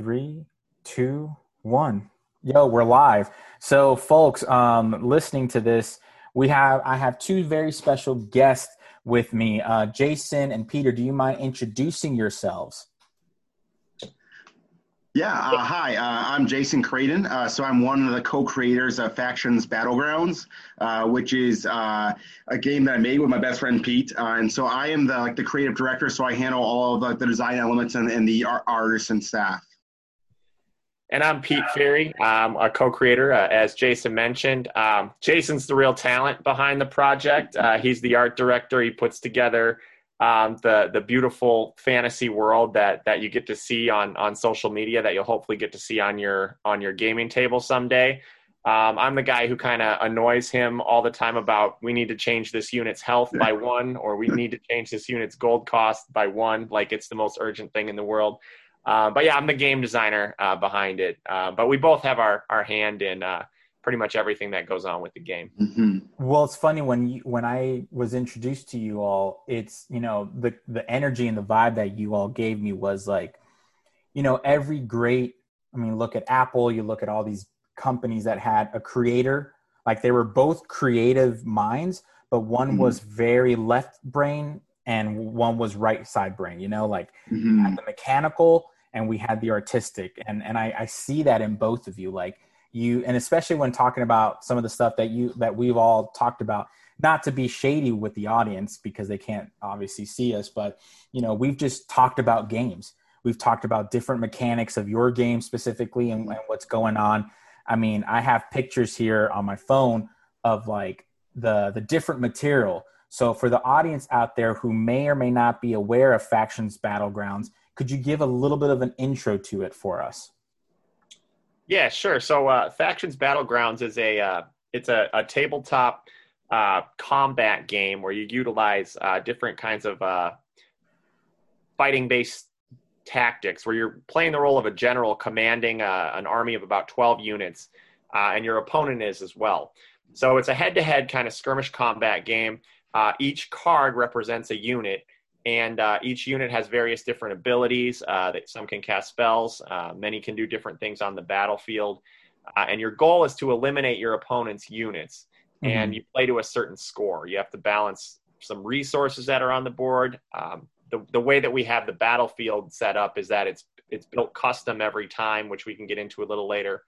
Three, two, one. Yo, we're live. So, folks, um, listening to this, we have I have two very special guests with me, uh, Jason and Peter. Do you mind introducing yourselves? Yeah, uh, hi, uh, I'm Jason Creighton. Uh, so I'm one of the co-creators of Factions Battlegrounds, uh, which is uh, a game that I made with my best friend Pete. Uh, and so I am the like the creative director, so I handle all of the, design elements and, and the art- artists and staff. And I'm Pete Ferry. I'm a co-creator, as Jason mentioned. Um, Jason's the real talent behind the project. he's the art director. He puts together um, the the beautiful fantasy world that that you get to see on on social media that you'll hopefully get to see on your on your gaming table someday. Um, I'm the guy who kind of annoys him all the time about we need to change this unit's health by one, or we need to change this unit's gold cost by one, like it's the most urgent thing in the world. Uh, but yeah, I'm the game designer uh, behind it. Uh, but we both have our our hand in uh, pretty much everything that goes on with the game. Mm-hmm. Well, it's funny when you when I was introduced to you all, it's you know the the energy and the vibe that you all gave me was like, you know, every great. I mean, look at Apple. You look at all these companies that had a creator. Like they were both creative minds, but one mm-hmm. was very left brain and one was right side brain. You know, like mm-hmm. the mechanical and we had the artistic, and and I, I see that in both of you. Like you and especially when talking about some of the stuff that you that we've all talked about not to be shady with the audience because they can't obviously see us but you know we've just talked about games we've talked about different mechanics of your game specifically and, and what's going on i mean i have pictures here on my phone of like the the different material so for the audience out there who may or may not be aware of factions battlegrounds could you give a little bit of an intro to it for us yeah, sure. So, uh, Factions Battlegrounds is a uh, it's a, a tabletop uh, combat game where you utilize uh, different kinds of uh, fighting based tactics, where you're playing the role of a general commanding uh, an army of about twelve units, and your opponent is as well. So, it's a head to head kind of skirmish combat game. Each card represents a unit and uh, each unit has various different abilities. Uh, that some can cast spells, uh, many can do different things on the battlefield, uh, and your goal is to eliminate your opponent's units. Mm-hmm. And you play to a certain score. You have to balance some resources that are on the board. Um, the the way that we have the battlefield set up is that it's it's built custom every time, which we can get into a little later.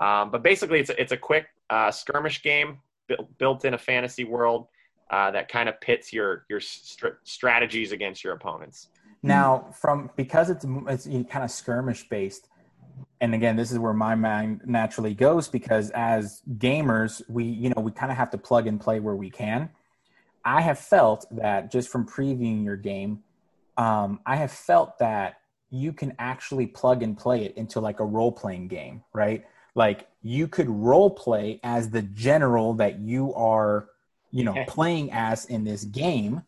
Um, but basically, it's a, it's a quick uh, skirmish game built, built in a fantasy world uh, that kind of pits your your st- strategies against your opponents. Now, from because it's it's kind of skirmish based, and again, this is where my mind naturally goes because as gamers, we you know we kind of have to plug and play where we can. I have felt that just from previewing your game, um, I have felt that you can actually plug and play it into like a role playing game, right? Like you could role play as the general that you are you know, playing as in this game.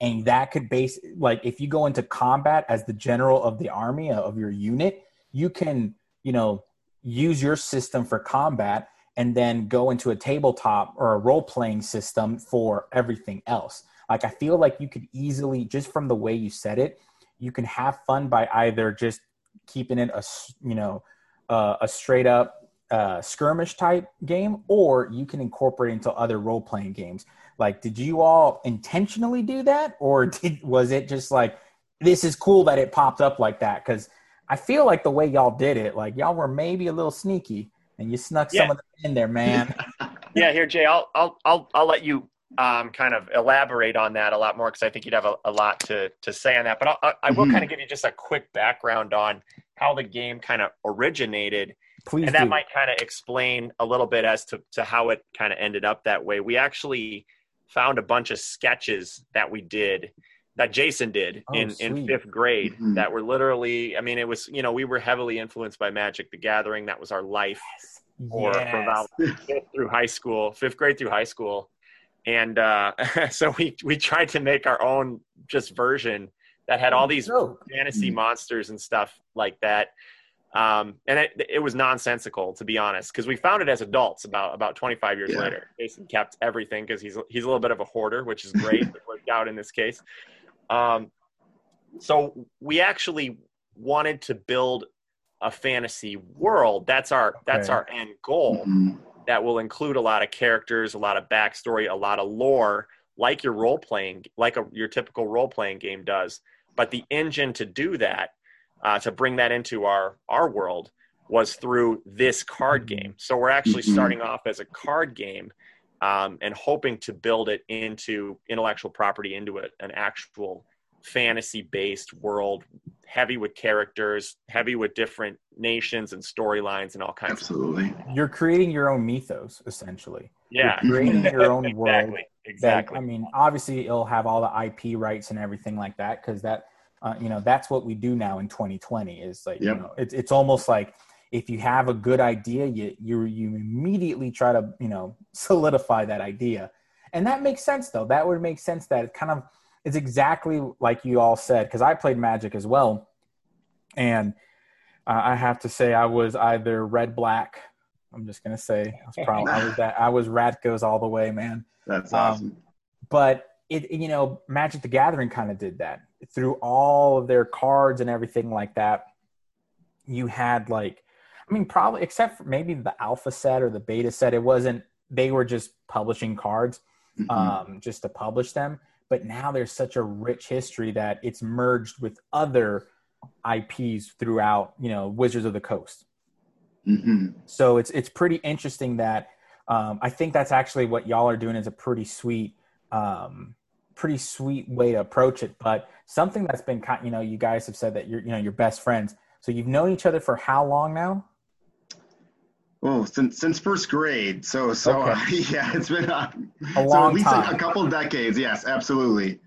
And that could base like if you go into combat as the general of the army uh, of your unit, you can, you know, use your system for combat and then go into a tabletop or a role playing system for everything else. Like I feel like you could easily just from the way you said it, you can have fun by either just keeping it a you know uh, a straight up uh, skirmish type game, or you can incorporate into other role playing games. Like, did you all intentionally do that, or did was it just like this is cool that it popped up like that? Because I feel like the way y'all did it, like y'all were maybe a little sneaky and you snuck yeah. some of them in there, man. yeah, here, Jay, I'll I'll I'll I'll let you um, kind of elaborate on that a lot more because I think you'd have a, a, lot to to say on that. But I'll, I, will mm-hmm. kind of give you just a quick background on how the game kind of originated Please and that do. might kind of explain a little bit as to, to how it kind of ended up that way. We actually found a bunch of sketches that we did that Jason did oh, in, in fifth grade mm-hmm. that were literally, I mean, it was, you know, we were heavily influenced by Magic the Gathering. That was our life yes. or yes. from about fifth through high school, fifth grade through high school. And uh, so we, we tried to make our own just version that had all these oh. fantasy mm-hmm. monsters and stuff like that. Um, and it, it, was nonsensical to be honest, because we found it as adults about about 25 years yeah. later. Jason kept everything because he's he's a little bit of a hoarder, which is great. it worked out in this case. Um, so we actually wanted to build a fantasy world. That's our that's our end goal. Mhm. That will include a lot of characters, a lot of backstory, a lot of lore, like your role playing, like a, your typical role playing game does. But the engine to do that, uh, to bring that into our our world, was through this card game. So we're actually Mhm. starting off as a card game, um, and hoping to build it into intellectual property into a, an actual fantasy based world heavy with characters heavy with different nations and storylines and all kinds of Absolutely. You're creating your own mythos, essentially. yeah You're creating your own world. exactly that- exactly I mean, obviously, it'll have all the IP rights and everything like that because that, uh, you know, that's what we do now in 2020. Is like, Yep. you know, it's it's almost like if you have a good idea, you you you immediately try to you know solidify that idea, and that makes sense though. That would make sense that it kind of is exactly like you all said because I played Magic as well, and uh, I have to say I was either red black. I'm just gonna say I was probably I was that I was Rakdos all the way, man That's Um, awesome. but it you know magic the gathering kind of did that through all of their cards and everything like that you had like i mean probably except for maybe the alpha set or the beta set it wasn't they were just publishing cards Mhm. um, just to publish them but now there's such a rich history that it's merged with other ips throughout you know wizards of the coast Mhm. so it's it's pretty interesting that um, I think that's actually what y'all are doing is a pretty sweet, um, pretty sweet way to approach it. But something that's been kind, you know, you guys have said that you're, you know, you're best friends. So you've known each other for how long now? Oh, since since first grade. So so uh, yeah, it's been uh, A so at least time. A, a couple of decades. Yes, absolutely.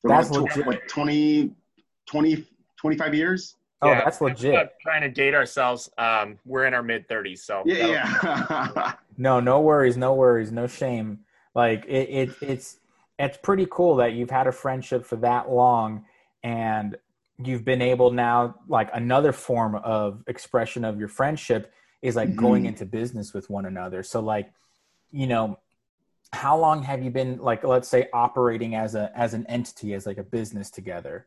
So That's what, legit. tw- what 20, 20, 25 years? Oh, Yeah. that's legit. trying to date ourselves um, we're in our mid 30s so Yeah, yeah. No, no worries, no worries, no shame. Like it, it it's it's pretty cool that you've had a friendship for that long and you've been able now like another form of expression of your friendship is like going Mhm. into business with one another. So like, you know, how long have you been like let's say operating as a as an entity as like a business together?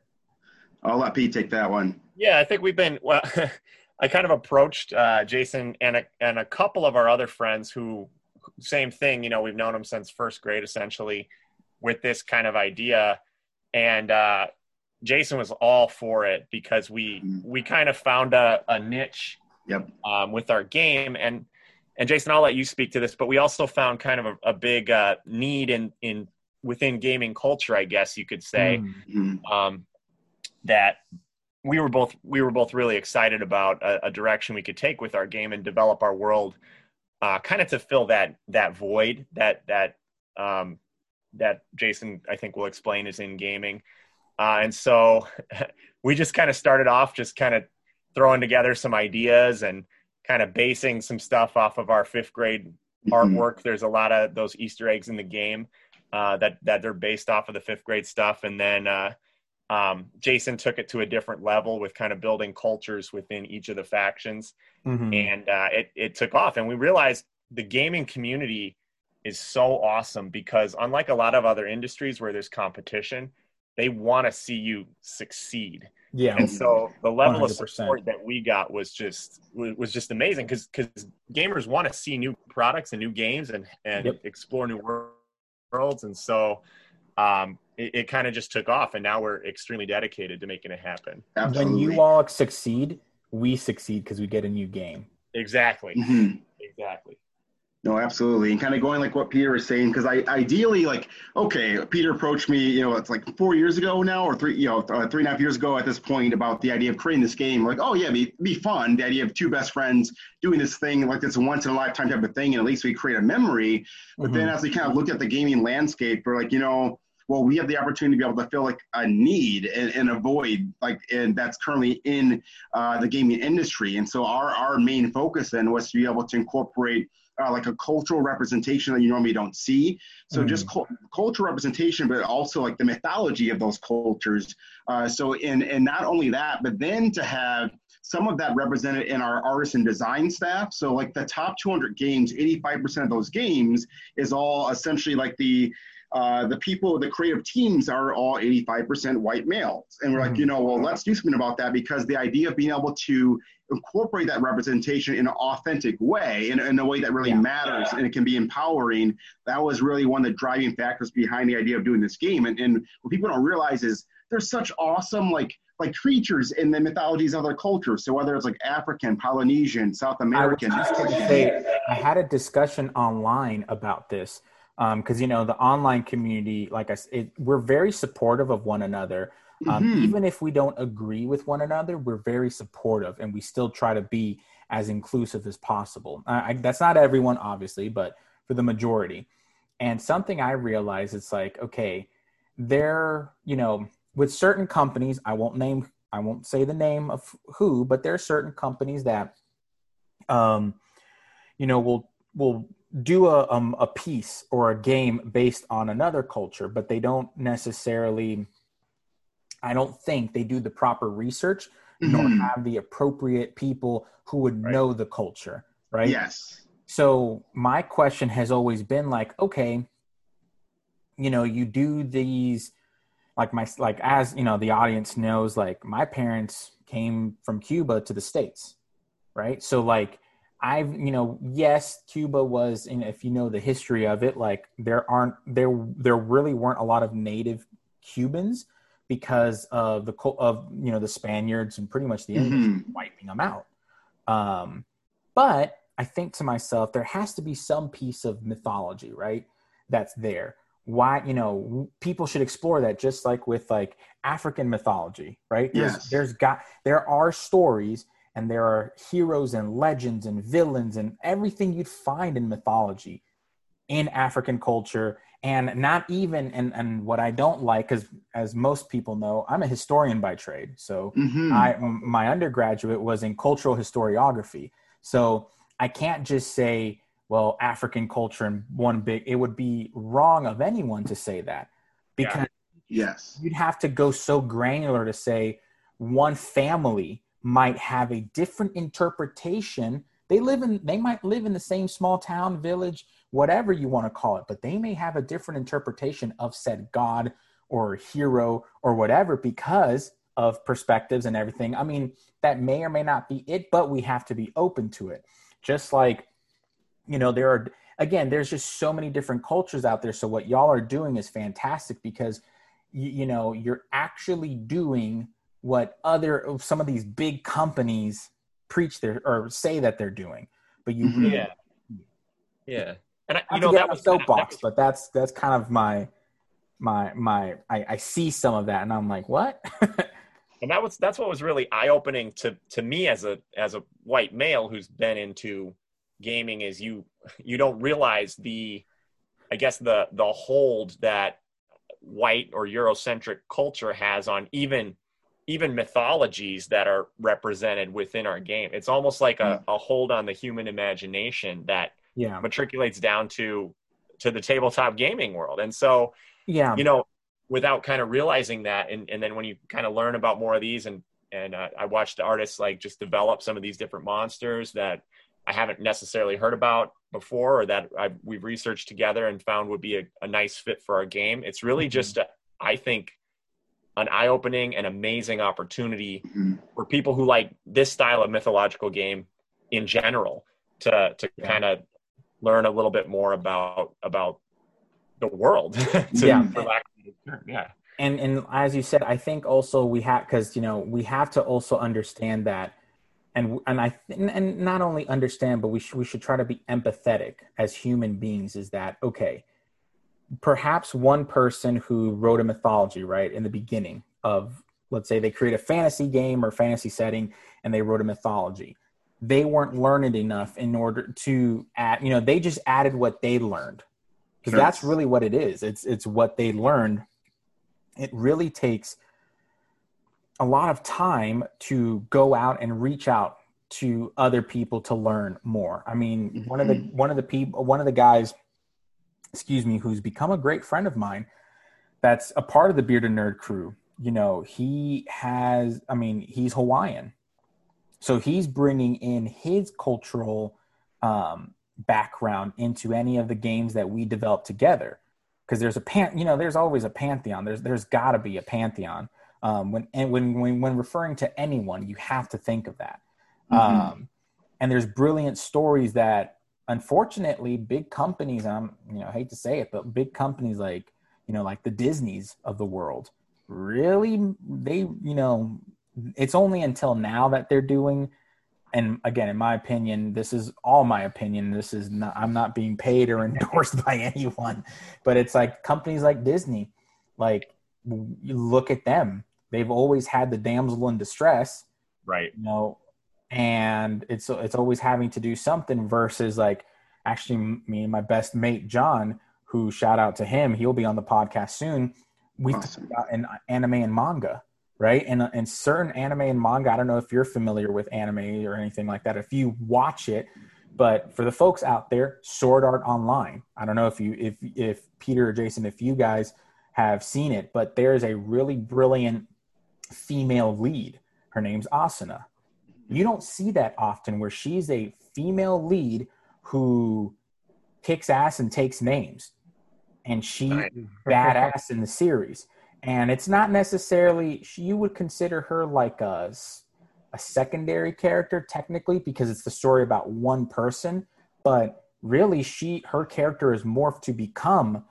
I'll let Pete take that one. Yeah, I think we've been well. I kind of approached uh, Jason and a, and a couple of our other friends who, same thing. You know, we've known them since first grade, essentially, with this kind of idea, and uh, Jason was all for it because we Mhm. we kind of found a, a niche Yep. um, with our game and and Jason, I'll let you speak to this, but we also found kind of a, a big uh, need in in within gaming culture, I guess you could say Mm. Mhm. um, that we were both we were both really excited about a, a direction we could take with our game and develop our world, uh, kind of to fill that that void that that um, that Jason I think will explain is in gaming, uh, and so we just kind of started off just kind of throwing together some ideas and kind of basing some stuff off of our fifth grade Mhm. artwork. There's a lot of those Easter eggs in the game uh, that that they're based off of the fifth grade stuff, and then uh, um, Jason took it to a different level with kind of building cultures within each of the factions, Mhm. and uh, it it took off. And we realized the gaming community is so awesome because unlike a lot of other industries where there's competition, they want to see you succeed Yeah. and so the level of 100%. support that we got was just was was just amazing because because gamers want to see new products and new games and and Yep. explore new worlds and so um it, it kind of just took off and now we're extremely dedicated to making it happen When you all succeed, we succeed because we get a new game. exactly Mhm. exactly No, absolutely. And kind of going like what Peter was saying, because I ideally like, okay, Peter approached me, you know, it's like four years ago now, or three, you know, uh, three and a half years ago at this point about the idea of creating this game. Like, oh yeah, be be fun. The idea of two best friends doing this thing, like this once in a lifetime type of thing, and at least we create a memory. But then as we kind of looked at the gaming landscape, we're like, you know, well, we have the opportunity to be able to fill like a need and, and a void, like, and that's currently in uh, the gaming industry. And so our our main focus then was to be able to incorporate uh, like a cultural representation that you normally don't see. So Mhm. just cul- cultural representation, but also like the mythology of those cultures. Uh, so and and not only that, but then to have some of that represented in our artists and design staff. So like the top 200 games, 85% of those games is all essentially like the uh, the people, the creative teams are all 85% white males. And we're like, you know, well, let's do something about that because the idea of being able to incorporate that representation in an authentic way, in, in a way that really Yeah. matters and it can be empowering, that was really one of the driving factors behind the idea of doing this game. And, and what people don't realize is there's such awesome, like, like creatures in the mythologies of other cultures. So whether it's like African, Polynesian, South I was American, going to say, I had a discussion online about this because you know the online community, like I said, we're very supportive of one another. Um, Mhm. Even if we don't agree with one another, we're very supportive, and we still try to be as inclusive as possible. I, I, that's not everyone, obviously, but for the majority. And something I realize it's like, okay, there, you know, with certain companies, I won't name, I won't say the name of who, but there are certain companies that um, you know, will will do a um, a piece or a game based on another culture, but they don't necessarily. I don't think they do the proper research nor Mhm. have the appropriate people who would Right. know the culture, right? Yes. So my question has always been like, okay, you know, you do these like my like as you know the audience knows like my parents came from Cuba to the states, right? So like I've you know yes Cuba was and if you know the history of it like there aren't there there really weren't a lot of native Cubans because of the of you know the Spaniards and pretty much the English Mhm. wiping them out. Um, but I think to myself, there has to be some piece of mythology, right? That's there. Why, you know, people should explore that just like with like African mythology, right? There's, Yes. there's got, there are stories and there are heroes and legends and villains and everything you'd find in mythology in African culture. And not even, and, and what I don't like, because as most people know, I'm a historian by trade. So Mhm. I my undergraduate was in cultural historiography. So I can't just say, well, African culture and one big. It would be wrong of anyone to say that Yeah. because yes. you'd have to go so granular to say one family might have a different interpretation. They live in they might live in the same small town, village, whatever you want to call it, but they may have a different interpretation of said god or hero or whatever because of perspectives and everything. I mean, that may or may not be it, but we have to be open to it. Just like you know, there are again, there's just so many different cultures out there. So what y'all are doing is fantastic because you, you know you're actually doing what other some of these big companies preach their or say that they're doing, but you Mhm. really Yeah. Yeah. And I, not you know get that a was kind of- that soapbox, but that's that's kind of my my my I, I see some of that and I'm like, what? and that was that's what was really eye opening to to me as a as a white male who's been into gaming is you you don't realize the I guess the the hold that white or Eurocentric culture has on even even mythologies that are represented within our game. It's almost like a, a hold on the human imagination that yeah, matriculates down to to the tabletop gaming world. And so yeah, you know, without kind of realizing that, and, and then when you kind of learn about more of these, and and uh, I watched the artists like just develop some of these different monsters that I haven't necessarily heard about before, or that I've, we've researched together and found would be a, a nice fit for our game. It's really Mhm. just, a, I think, an eye-opening and amazing opportunity Mhm. for people who like this style of mythological game in general to to Yeah. kind of learn a little bit more about about the world. to, Yeah. for lack of a term. Yeah. and and as you said, I think also we have because you know we have to also understand that, and and I th- and not only understand, but we should we should try to be empathetic as human beings. Is that okay? Perhaps one person who wrote a mythology right in the beginning of let's say they create a fantasy game or fantasy setting and they wrote a mythology. They weren't learned enough in order to add you know they just added what they learned. Because Sure. that's really what it is. It's it's what they learned. It really takes a lot of time to go out and reach out to other people to learn more. I mean one of the mm-hmm. one of the people one of the guys excuse me who's become a great friend of mine that's a part of the bearded nerd crew you know he has i mean he's hawaiian so he's bringing in his cultural um, background into any of the games that we develop together because there's a pan, you know, there's always a pantheon. There's there's got to be a pantheon. Um, when and when, when when referring to anyone, you have to think of that. Mm-hmm. Um, and there's brilliant stories that, unfortunately, big companies. I'm you know I hate to say it, but big companies like you know like the Disney's of the world really they you know it's only until now that they're doing and again in my opinion this is all my opinion this is not i'm not being paid or endorsed by anyone but it's like companies like disney like you look at them they've always had the damsel in distress right you know and it's it's always having to do something versus like actually me and my best mate john who shout out to him he'll be on the podcast soon we awesome. talk about in uh, anime and manga right? And uh, and certain anime and manga, I don't know if you're familiar with anime or anything like that. If you watch it, but for the folks out there, Sword Art Online. I don't know if you if if Peter or Jason, if you guys have seen it, but there's a really brilliant female lead. Her name's Asuna. You don't see that often where she's a female lead who kicks ass and takes names. And she badass in the series. And it's not necessarily you would consider her like a a secondary character technically because it's the story about one person. But really she her character is morphed to become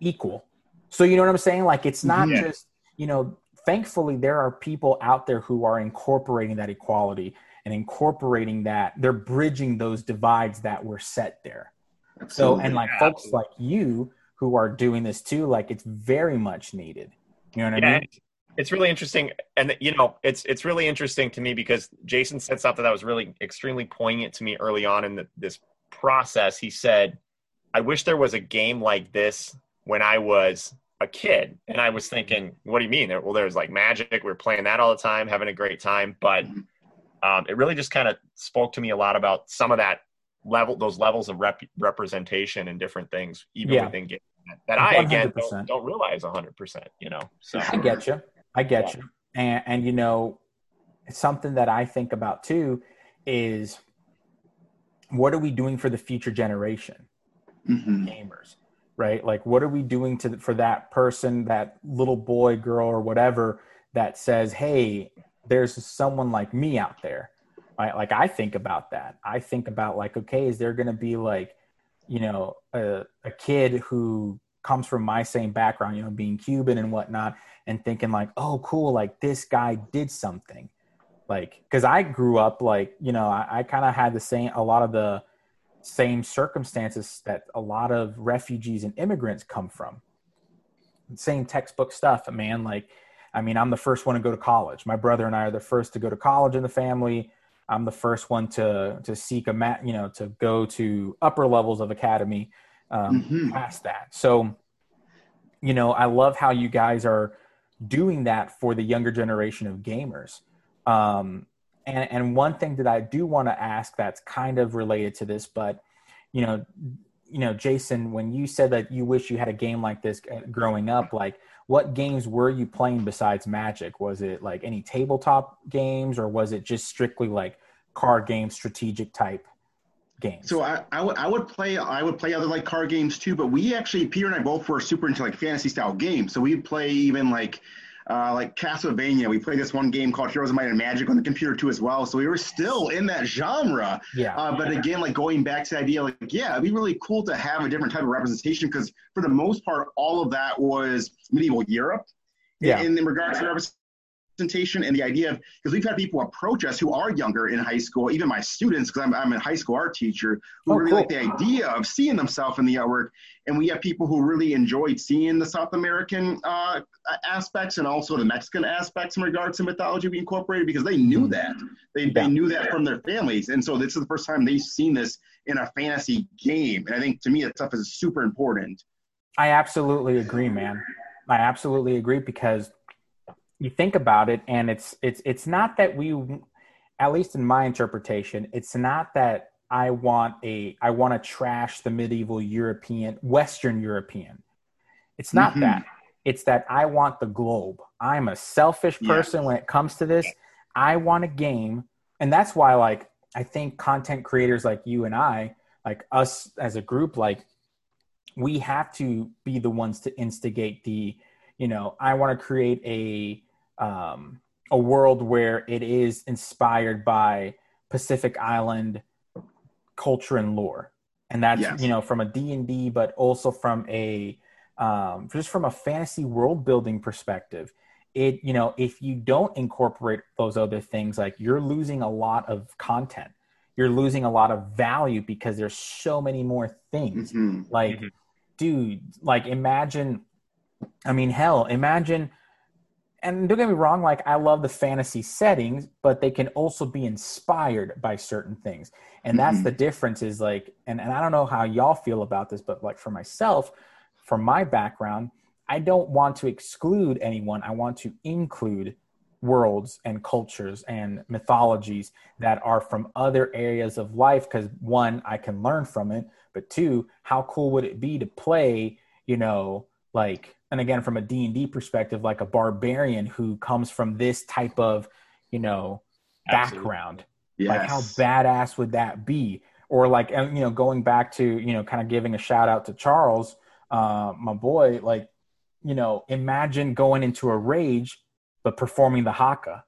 equal. So you know what i'm saying? Like it's not yeah. just you know thankfully there are people out there who are incorporating that equality and incorporating that they're bridging those divides that were set there Absolutely. so and like yeah. folks like you who are doing this too like it's very much needed you know what yeah, I mean? It's really interesting, and you know, it's it's really interesting to me because Jason said something that was really extremely poignant to me early on in the, this process. He said, "I wish there was a game like this when I was a kid." And I was thinking, "What do you mean?" Well, there's like magic. We we're playing that all the time, having a great time, but um, it really just kind of spoke to me a lot about some of that level, those levels of rep- representation and different things, even yeah. within games that I again don't, don't, realize 100. percent You know, so I get you. I get yeah. you. And and you know, something that I think about too is what are we doing for the future generation mm-hmm. gamers, right? Like, what are we doing to for that person, that little boy, girl, or whatever that says, "Hey, there's someone like me out there." Right? Like, I think about that. I think about like, okay, is there going to be like you know, a, a kid who comes from my same background, you know, being Cuban and whatnot, and thinking like, oh, cool, like this guy did something. Like, because I grew up like, you know, I, I kind of had the same, a lot of the same circumstances that a lot of refugees and immigrants come from. Same textbook stuff, man. Like, I mean, I'm the first one to go to college. My brother and I are the first to go to college in the family. I'm the first one to to seek a mat, you know, to go to upper levels of academy um, mm-hmm. past that. So, you know, I love how you guys are doing that for the younger generation of gamers. Um, and and one thing that I do want to ask that's kind of related to this, but you know, you know, Jason, when you said that you wish you had a game like this uh, growing up, like what games were you playing besides Magic? Was it like any tabletop games or was it just strictly like card game strategic type games? So I, I, w- I would play I would play other like card games too, but we actually Peter and I both were super into like fantasy style games. So we'd play even like uh, like Castlevania. We played this one game called Heroes of Might and Magic on the computer too as well. So we were still in that genre. Yeah. Uh, but again, like going back to the idea, like yeah, it'd be really cool to have a different type of representation because for the most part, all of that was medieval Europe. Yeah. In, in regards to representation and the idea of because we've had people approach us who are younger in high school, even my students, because I'm, I'm a high school art teacher, who oh, really cool. like the idea of seeing themselves in the artwork. And we have people who really enjoyed seeing the South American uh, aspects and also the Mexican aspects in regards to mythology we incorporated because they knew that. They, yeah. they knew that from their families. And so this is the first time they've seen this in a fantasy game. And I think to me, that stuff is super important. I absolutely agree, man. I absolutely agree because you think about it and it's it's it's not that we at least in my interpretation it's not that i want a i want to trash the medieval european western european. It's not mm-hmm. that. It's that i want the globe. I'm a selfish person when it comes to this. I want a game and that's why like i think content creators like you and i like us as a group like we have to be the ones to instigate the you know i want to create a um, a world where it is inspired by pacific island culture and lore and that's yes. you know from a d&d but also from a um, just from a fantasy world building perspective it you know if you don't incorporate those other things like you're losing a lot of content you're losing a lot of value because there's so many more things mm-hmm. like mm-hmm. dude like imagine i mean hell imagine and don't get me wrong like i love the fantasy settings but they can also be inspired by certain things and that's mm-hmm. the difference is like and, and i don't know how y'all feel about this but like for myself from my background i don't want to exclude anyone i want to include worlds and cultures and mythologies that are from other areas of life because one i can learn from it but two how cool would it be to play you know like and again from a d&d perspective like a barbarian who comes from this type of you know background yes. like how badass would that be or like you know going back to you know kind of giving a shout out to charles uh, my boy like you know imagine going into a rage but performing the haka,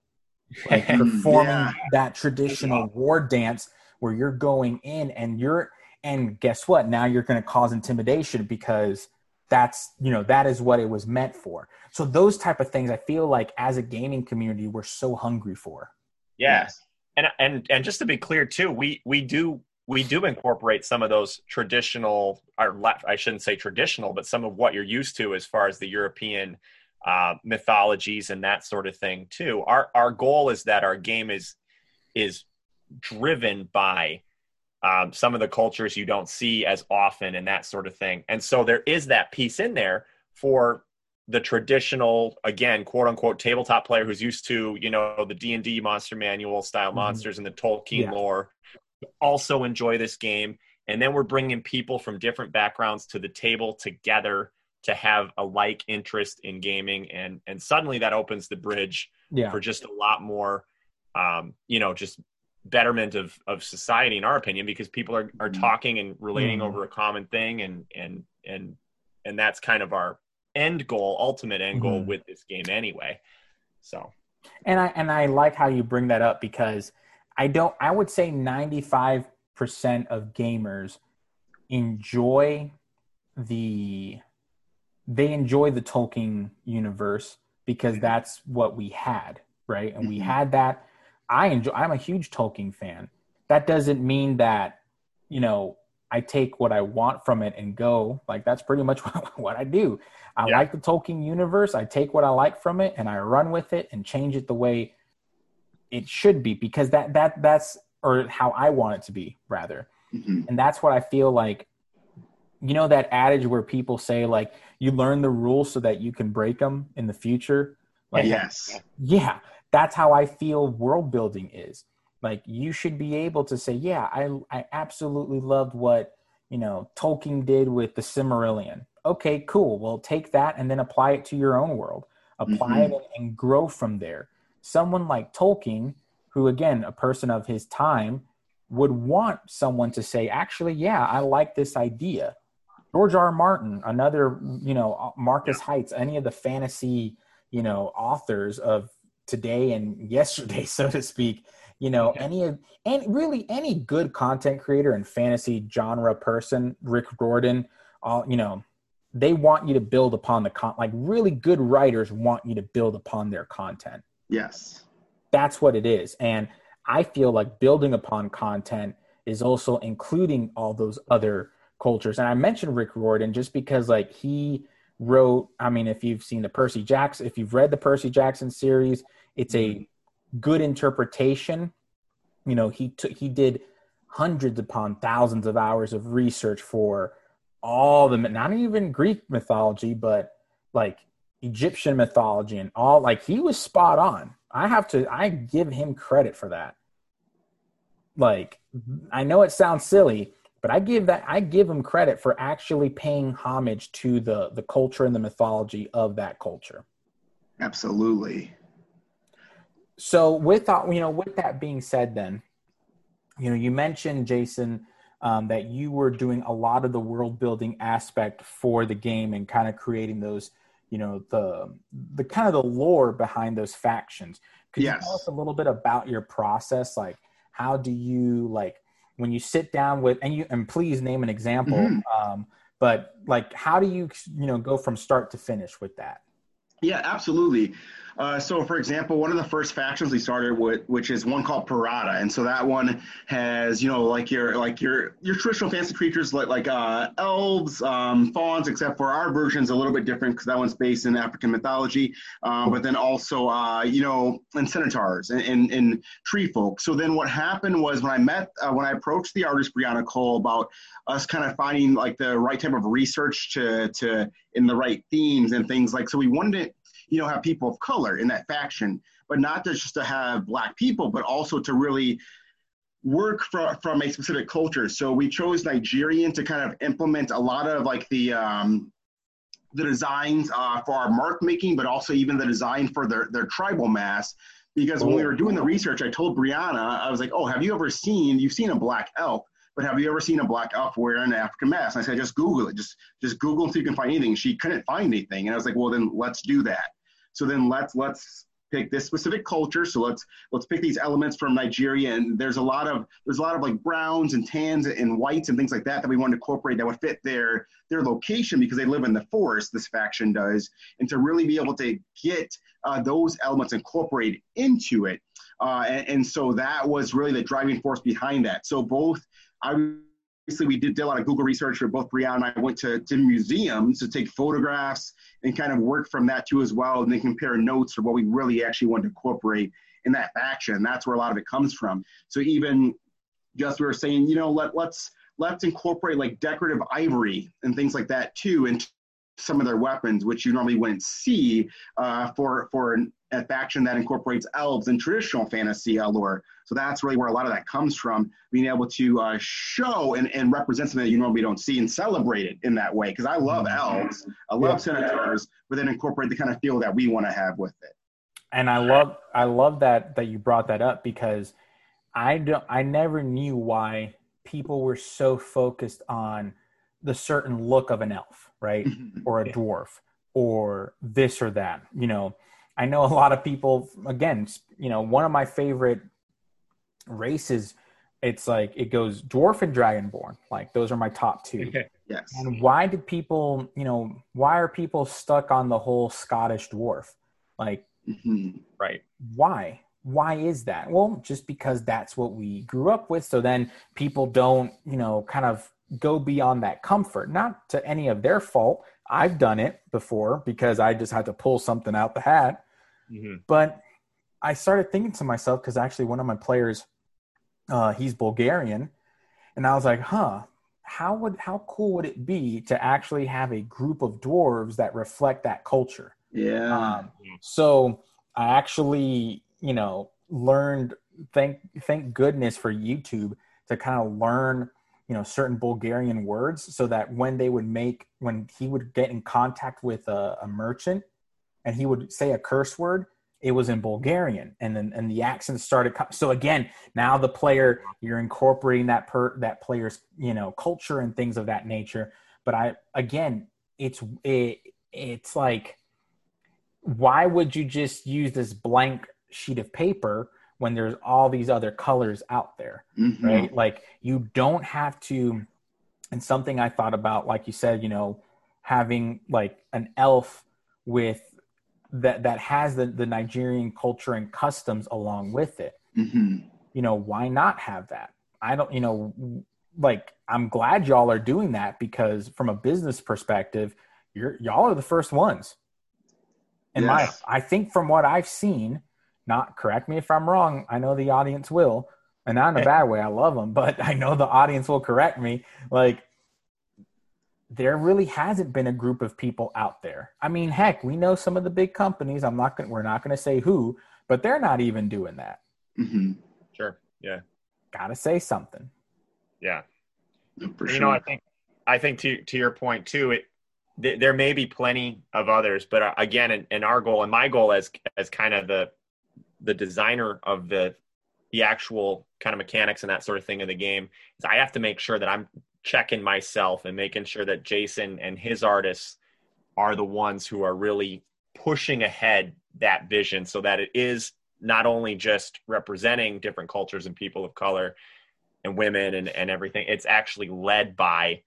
like performing yeah. that traditional war dance where you're going in and you're and guess what? Now you're going to cause intimidation because that's you know that is what it was meant for. So those type of things, I feel like as a gaming community, we're so hungry for. Yes, and and and just to be clear too, we we do we do incorporate some of those traditional or I shouldn't say traditional, but some of what you're used to as far as the European uh, mythologies and that sort of thing too. Our our goal is that our game is is driven by um, some of the cultures you don't see as often and that sort of thing. And so there is that piece in there for the traditional, again, quote unquote, tabletop player who's used to, you know, the D and D monster manual style mm-hmm. monsters and the Tolkien yeah. lore, also enjoy this game. And then we're bringing people from different backgrounds to the table together to have a like interest in gaming and and suddenly that opens the bridge yeah. for just a lot more um, you know just betterment of of society in our opinion because people are are mm-hmm. talking and relating mm. over a common thing and and and and that's kind of our end goal ultimate end goal mm. with this game anyway so and i and i like how you bring that up because i don't i would say 95% of gamers enjoy the they enjoy the Tolkien universe because that's what we had, right? And mm-hmm. we had that. I enjoy. I'm a huge Tolkien fan. That doesn't mean that you know I take what I want from it and go. Like that's pretty much what, what I do. I yeah. like the Tolkien universe. I take what I like from it and I run with it and change it the way it should be because that that that's or how I want it to be rather. Mm-hmm. And that's what I feel like you know that adage where people say like you learn the rules so that you can break them in the future like yes yeah that's how i feel world building is like you should be able to say yeah i i absolutely loved what you know tolkien did with the Silmarillion okay cool well take that and then apply it to your own world apply mm-hmm. it and, grow from there someone like tolkien who again a person of his time would want someone to say actually yeah i like this idea George R. R. Martin, another, you know, Marcus yeah. Heights, any of the fantasy, you know, authors of today and yesterday, so to speak, you know, yeah. any of, and really any good content creator and fantasy genre person, Rick Riordan, all, you know, they want you to build upon the con, like really good writers want you to build upon their content. Yes. That's what it is. And I feel like building upon content is also including all those other cultures. And I mentioned Rick Riordan just because like he wrote, I mean, if you've seen the Percy Jackson, if you've read the Percy Jackson series, it's a mm-hmm. good interpretation. You know, he took he did hundreds upon thousands of hours of research for all the not even Greek mythology, but like Egyptian mythology and all like he was spot on. I have to I give him credit for that. Like I know it sounds silly, but I give that I give them credit for actually paying homage to the the culture and the mythology of that culture. Absolutely. So with that, you know, with that being said, then, you know, you mentioned Jason um, that you were doing a lot of the world building aspect for the game and kind of creating those you know the the kind of the lore behind those factions could Yes. you tell us a little bit about your process like how do you like when you sit down with and you and please name an example Mhm. um, but like how do you you know go from start to finish with that Yeah, absolutely. Uh, so, for example, one of the first factions we started with, which is one called Parada, and so that one has, you know, like your like your your traditional fantasy creatures like like uh, elves, um, fauns, except for our version's a little bit different because that one's based in African mythology. Uh, but then also, uh, you know, and centaurs and, and, and tree folk. So then what happened was when I met uh, when I approached the artist Brianna Cole about us kind of finding like the right type of research to to in the right themes and things like so we wanted to you know have people of color in that faction but not just to have black people but also to really work from from a specific culture so we chose nigerian to kind of implement a lot of like the um the designs uh, for our mark making but also even the design for their their tribal mask. because when we were doing the research i told brianna i was like oh have you ever seen you've seen a black elf but have you ever seen a black elf wearing an African mask? And I said, just Google it. Just just Google until you can find anything. She couldn't find anything, and I was like, well, then let's do that. So then let's let's pick this specific culture. So let's let's pick these elements from Nigeria, and there's a lot of there's a lot of like browns and tans and whites and things like that that we wanted to incorporate that would fit their their location because they live in the forest. This faction does, and to really be able to get uh, those elements incorporated into it. Uh, and, and so that was really the driving force behind that. So both obviously we did, did a lot of Google research for both Brianna and I went to, to museums to take photographs and kind of work from that too as well and then compare notes for what we really actually want to incorporate in that faction. That's where a lot of it comes from. So even just we were saying, you know, let let's let's incorporate like decorative ivory and things like that too into some of their weapons, which you normally wouldn't see uh, for for a faction that incorporates elves and traditional fantasy uh, lore. So that's really where a lot of that comes from, being able to uh, show and, and represent something that you normally don't see and celebrate it in that way. Because I love elves, I love Yeah. centaurs, but then incorporate the kind of feel that we want to have with it. and I love I love that that you brought that up because I don't I never knew why people were so focused on the certain look of an elf, right? Or a dwarf or this or that. You know, I know a lot of people again, you know, one of my favorite races it's like it goes dwarf and dragonborn. Like those are my top two. yes. And why did people, you know, why are people stuck on the whole Scottish dwarf? Like Mhm. right. why why is that well just because that's what we grew up with so then people don't you know kind of go beyond that comfort not to any of their fault i've done it before because i just had to pull something out the hat. Hmm but i started thinking to myself because actually one of my players uh, he's bulgarian. And i was like huh how would how cool would it be to actually have a group of dwarves that reflect that culture? Yeah. um, so I actually, you know, learned thank thank goodness for YouTube to kind of learn, you know, certain Bulgarian words so that when they would make when he would get in contact with a, a merchant and he would say a curse word, it was in Bulgarian, and then and the accent started. So again, now the player you're incorporating that per that player's you know culture and things of that nature. But I again, it's it, it's like why would you just use this blank sheet of paper when there's all these other colors out there Mhm. right? Like you don't have to and something i thought about like you said you know having like an elf with that that has the, the nigerian culture and customs along with it. Mhm. you know why not have that? I don't you know like i'm glad y'all are doing that because from a business perspective you're y'all are the first ones. And my i think from what i've seen not correct me if i'm wrong i know the audience will and not in a bad way i love them but i know the audience will correct me like there really hasn't been a group of people out there i mean heck we know some of the big companies i'm not going to we're not going to say who but they're not even doing that Mhm. Sure. Yeah. gotta say something Yeah. For you sure. know, I think I think to to your point too, it th- there may be plenty of others, but uh, again, in, in our goal and my goal as as kind of the the designer of the the actual kind of mechanics and that sort of thing of the game is I have to make sure that I'm checking myself and making sure that Jason and his artists are the ones who are really pushing ahead that vision so that it is not only just representing different cultures and people of color and women and, and everything it's actually led by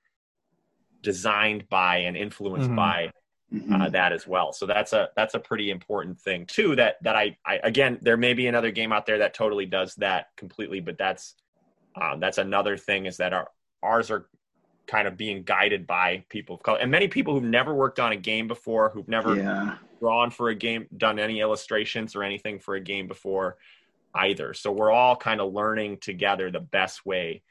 designed by and influenced mm-hmm. by mm-hmm. Uh, that as well so that's a that's a pretty important thing too that that I, I again there may be another game out there that totally does that completely but that's uh, that's another thing is that our ours are kind of being guided by people of color and many people who've never worked on a game before who've never yeah. drawn for a game done any illustrations or anything for a game before either so we're all kind of learning together the best way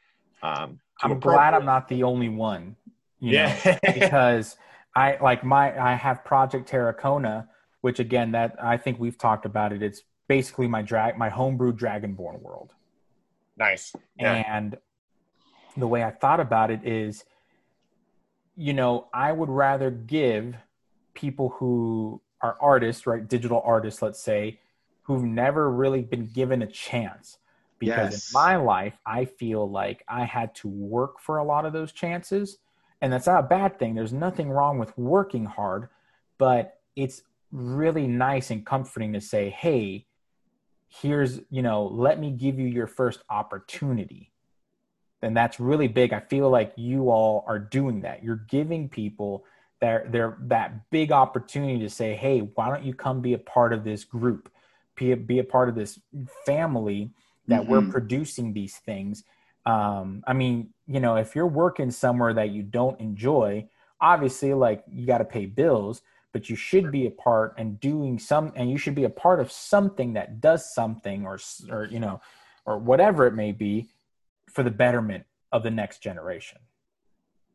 um, i'm glad i'm not the only one yeah because i like my i have project terracona which again that i think we've talked about it it's basically my drag my homebrew dragonborn world nice yeah. and the way I thought about it is, you know, I would rather give people who are artists, right, digital artists, let's say, who've never really been given a chance. Because yes. in my life, I feel like I had to work for a lot of those chances. And that's not a bad thing. There's nothing wrong with working hard, but it's really nice and comforting to say, hey, here's, you know, let me give you your first opportunity. And that's really big. I feel like you all are doing that. You're giving people their, their that big opportunity to say hey why don't you come be a part of this group? Be a, be a part of this family that mm-hmm. we're producing these things. Um, i mean you know if you're working somewhere that you don't enjoy obviously like you got to pay bills but you should be a part and doing some and you should be a part of something that does something or or you know or whatever it may be for the betterment of the next generation.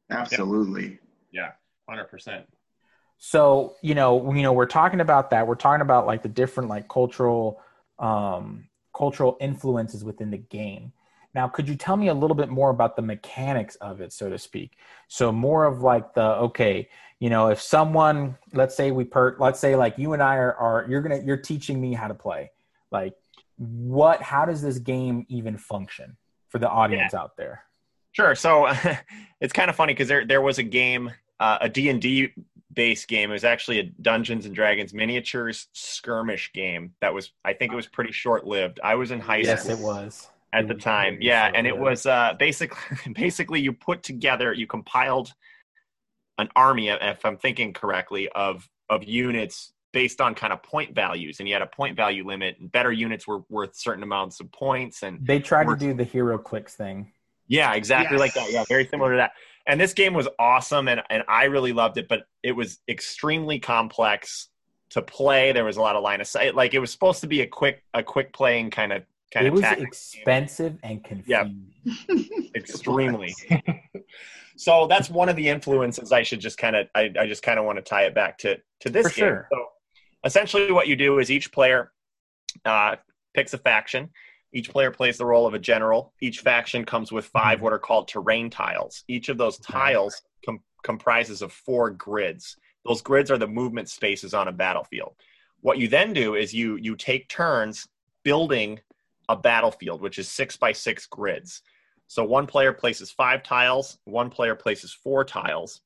Absolutely. Yeah, hundred percent. So you know, you know, we're talking about that. We're talking about like the different like cultural, um, cultural influences within the game. Now, could you tell me a little bit more about the mechanics of it, so to speak? So more of like the okay, you know, if someone, let's say we per, let's say like you and I are, are you're gonna you're teaching me how to play, like what, how does this game even function? for the audience yeah. out there? Sure. So it's kind of funny because there there was a game, uh, a D and D based game. It was actually a Dungeons and Dragons miniatures skirmish game that was I think it was pretty short lived. I was in high yes, school. Yes, it was at the time. Yeah, and it was uh, basically basically you put together, you compiled an army, if I'm thinking correctly, of of units based on kind of point values and you had a point value limit and better units were worth certain amounts of points and they tried to do the HeroClix thing. Yeah exactly yes. like that. Yeah very similar to that. And this game was awesome and, and i really loved it but it was extremely complex to play. There was a lot of line of sight. Like it was supposed to be a quick a quick playing kind of kind it of was expensive and confusing. Yeah extremely so that's one of the influences i should just kind of I, I just kind of want to tie it back to to this For game. sure. so essentially what you do is each player uh, picks a faction. Each player plays the role of a general. Each faction comes with 5 mm-hmm. what are called terrain tiles. Each of those tiles com- comprises of four grids. Those grids are the movement spaces on a battlefield. What you then do is you you take turns building a battlefield which is six by six grids so one player places five tiles one player places four tiles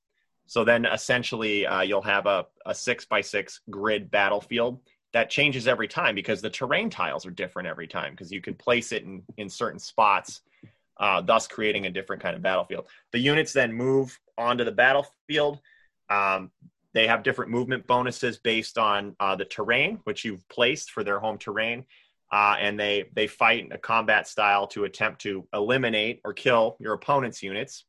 so then essentially uh, you'll have a, a six by six grid battlefield that changes every time because the terrain tiles are different every time because you can place it in, in certain spots, uh, thus creating a different kind of battlefield. The units then move onto the battlefield. Um, they have different movement bonuses based on uh, the terrain, which you've placed for their home terrain. Uh, and they, they fight in a combat style to attempt to eliminate or kill your opponent's units.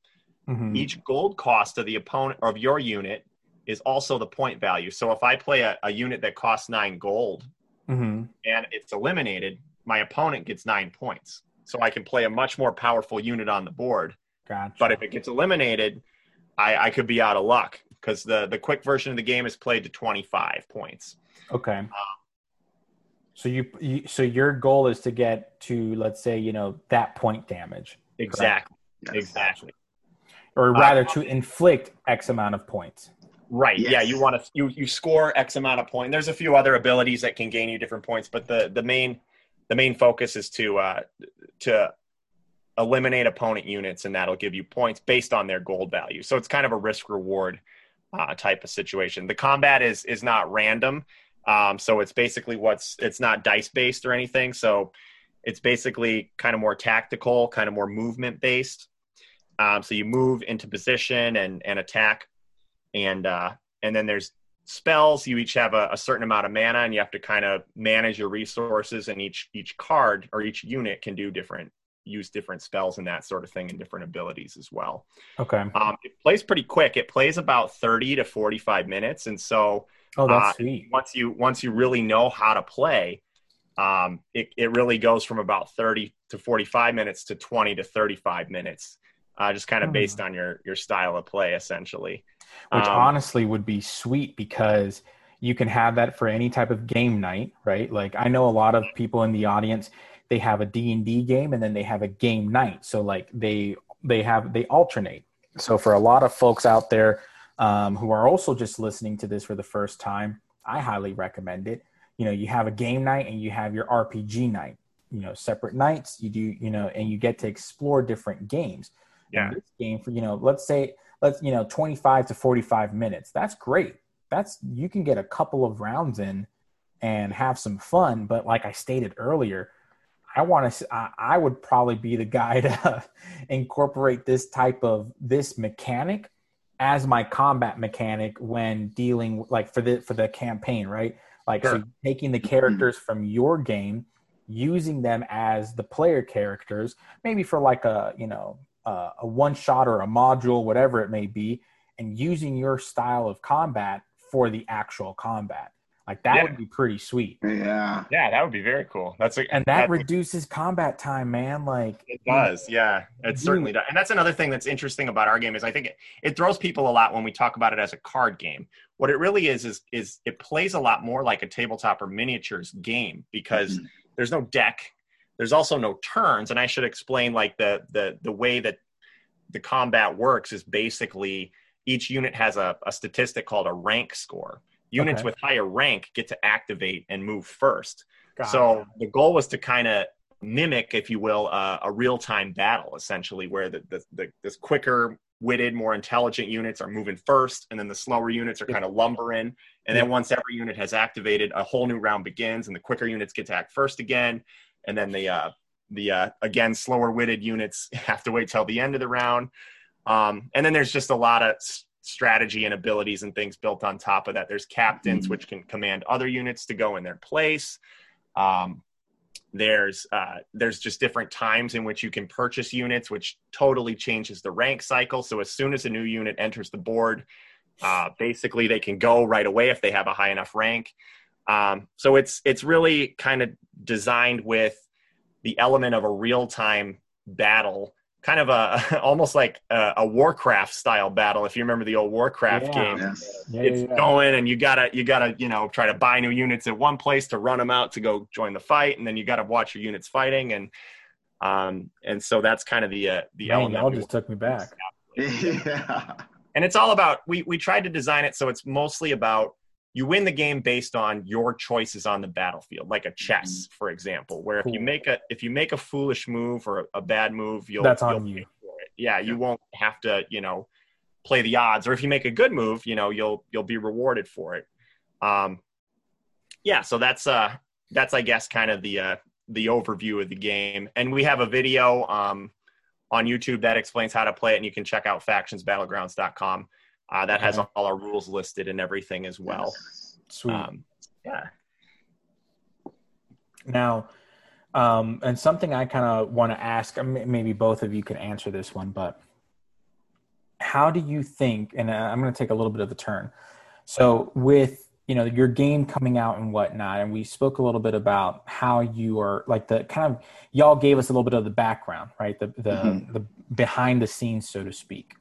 Mm-hmm. Each gold cost of the opponent of your unit is also the point value. So if I play a, a unit that costs nine gold mm-hmm. and it's eliminated, my opponent gets nine points. So I can play a much more powerful unit on the board. Gotcha. But if it gets eliminated, I, I could be out of luck because the, the quick version of the game is played to 25 points. Okay. Um, so you, you, so your goal is to get to let's say you know that point damage. Exactly. Exactly or uh, rather uh, to inflict X amount of points. Right. Yes. Yeah. You want to you you score X amount of points. There's a few other abilities that can gain you different points, but the the main the main focus is to uh, to eliminate opponent units, and that'll give you points based on their gold value. So it's kind of a risk reward uh, type of situation. The combat is is not random, um, so it's basically what's it's not dice based or anything. So it's basically kind of more tactical, kind of more movement based. Um, so you move into position and and attack, and uh, and then there's spells. You each have a, a certain amount of mana, and you have to kind of manage your resources. And each each card or each unit can do different use different spells and that sort of thing and different abilities as well. Okay. Um, it plays pretty quick. It plays about 30 to 45 minutes. And so oh, that's uh, sweet. once you once you really know how to play, um, it, it really goes from about 30 to 45 minutes to 20 to 35 minutes, uh, just kind of Hmm. based on your your style of play, essentially. Which Um, honestly would be sweet because you can have that for any type of game night, right? Like I know a lot of people in the audience, they have a D&D game and then they have a game night. So like they they have they alternate. So for a lot of folks out there um, who are also just listening to this for the first time, I highly recommend it. You know, you have a game night and you have your RPG night. You know, separate nights. You do, you know, and you get to explore different games. Yeah. And this game for you know, let's say let's you know, twenty five to forty five minutes. That's great. That's you can get a couple of rounds in and have some fun. But like I stated earlier, I want to. I, I would probably be the guy to incorporate this type of this mechanic as my combat mechanic when dealing like for the for the campaign, right? Like so taking the characters from your game, using them as the player characters, maybe for like a you know uh, a one shot or a module, whatever it may be, and using your style of combat for the actual combat. Like that Yeah. would be pretty sweet. Yeah. Yeah, that would be very cool. That's a, And that that's- reduces combat time, man. Like It does, yeah. It Dude. certainly does. And that's another thing that's interesting about our game is I think it, it throws people a lot when we talk about it as a card game. What it really is is is it plays a lot more like a tabletop or miniatures game because mm-hmm. there's no deck, there's also no turns, and I should explain like the the the way that the combat works is basically each unit has a, a statistic called a rank score. Units Okay. with higher rank get to activate and move first. God. So the goal was to kind of mimic, if you will, uh, a real time battle, essentially, where the, the, the this quicker witted, more intelligent units are moving first, and then the slower units are kind of lumbering. And then once every unit has activated, a whole new round begins, and the quicker units get to act first again, and then the uh, the uh, again slower witted units have to wait till the end of the round. Um, and then there's just a lot of strategy and abilities and things built on top of that. There's captains, Mhm. which can command other units to go in their place. Um, there's uh, there's just different times in which you can purchase units, which totally changes the rank cycle. So as soon as a new unit enters the board, uh, basically they can go right away if they have a high enough rank. Um, so it's it's really kind of designed with the element of a real time battle, kind of a almost like a, a Warcraft style battle. If you remember the old Warcraft Yeah. game, Yes. yeah, it's yeah, yeah. going and you gotta you gotta you know try to buy new units at one place to run them out to go join the fight and then you gotta watch your units fighting and um and so that's kind of the uh, the Man, element y'all just took me back. Yeah. and it's all about we we tried to design it so it's mostly about you win the game based on your choices on the battlefield like a chess for example where if you make a if you make a foolish move or a, bad move you'll That's on you'll you. pay for it. yeah you won't have to you know play the odds. Or if you make a good move you know you'll you'll be rewarded for it. Um yeah so that's uh that's i guess kind of the uh the overview of the game. And we have a video um on youtube that explains how to play it and you can check out factionsbattlegrounds.com uh, that has all our rules listed and everything as well Sweet. um yeah Now, um, and something I kind of want to ask, maybe both of you can answer this one, but how do you think, and uh, I'm going to take a little bit of a turn. So with, you know, your game coming out and whatnot, and we spoke a little bit about how you are like the kind of, y'all gave us a little bit of the background, right? The, the, Mhm. the behind the scenes, so to speak.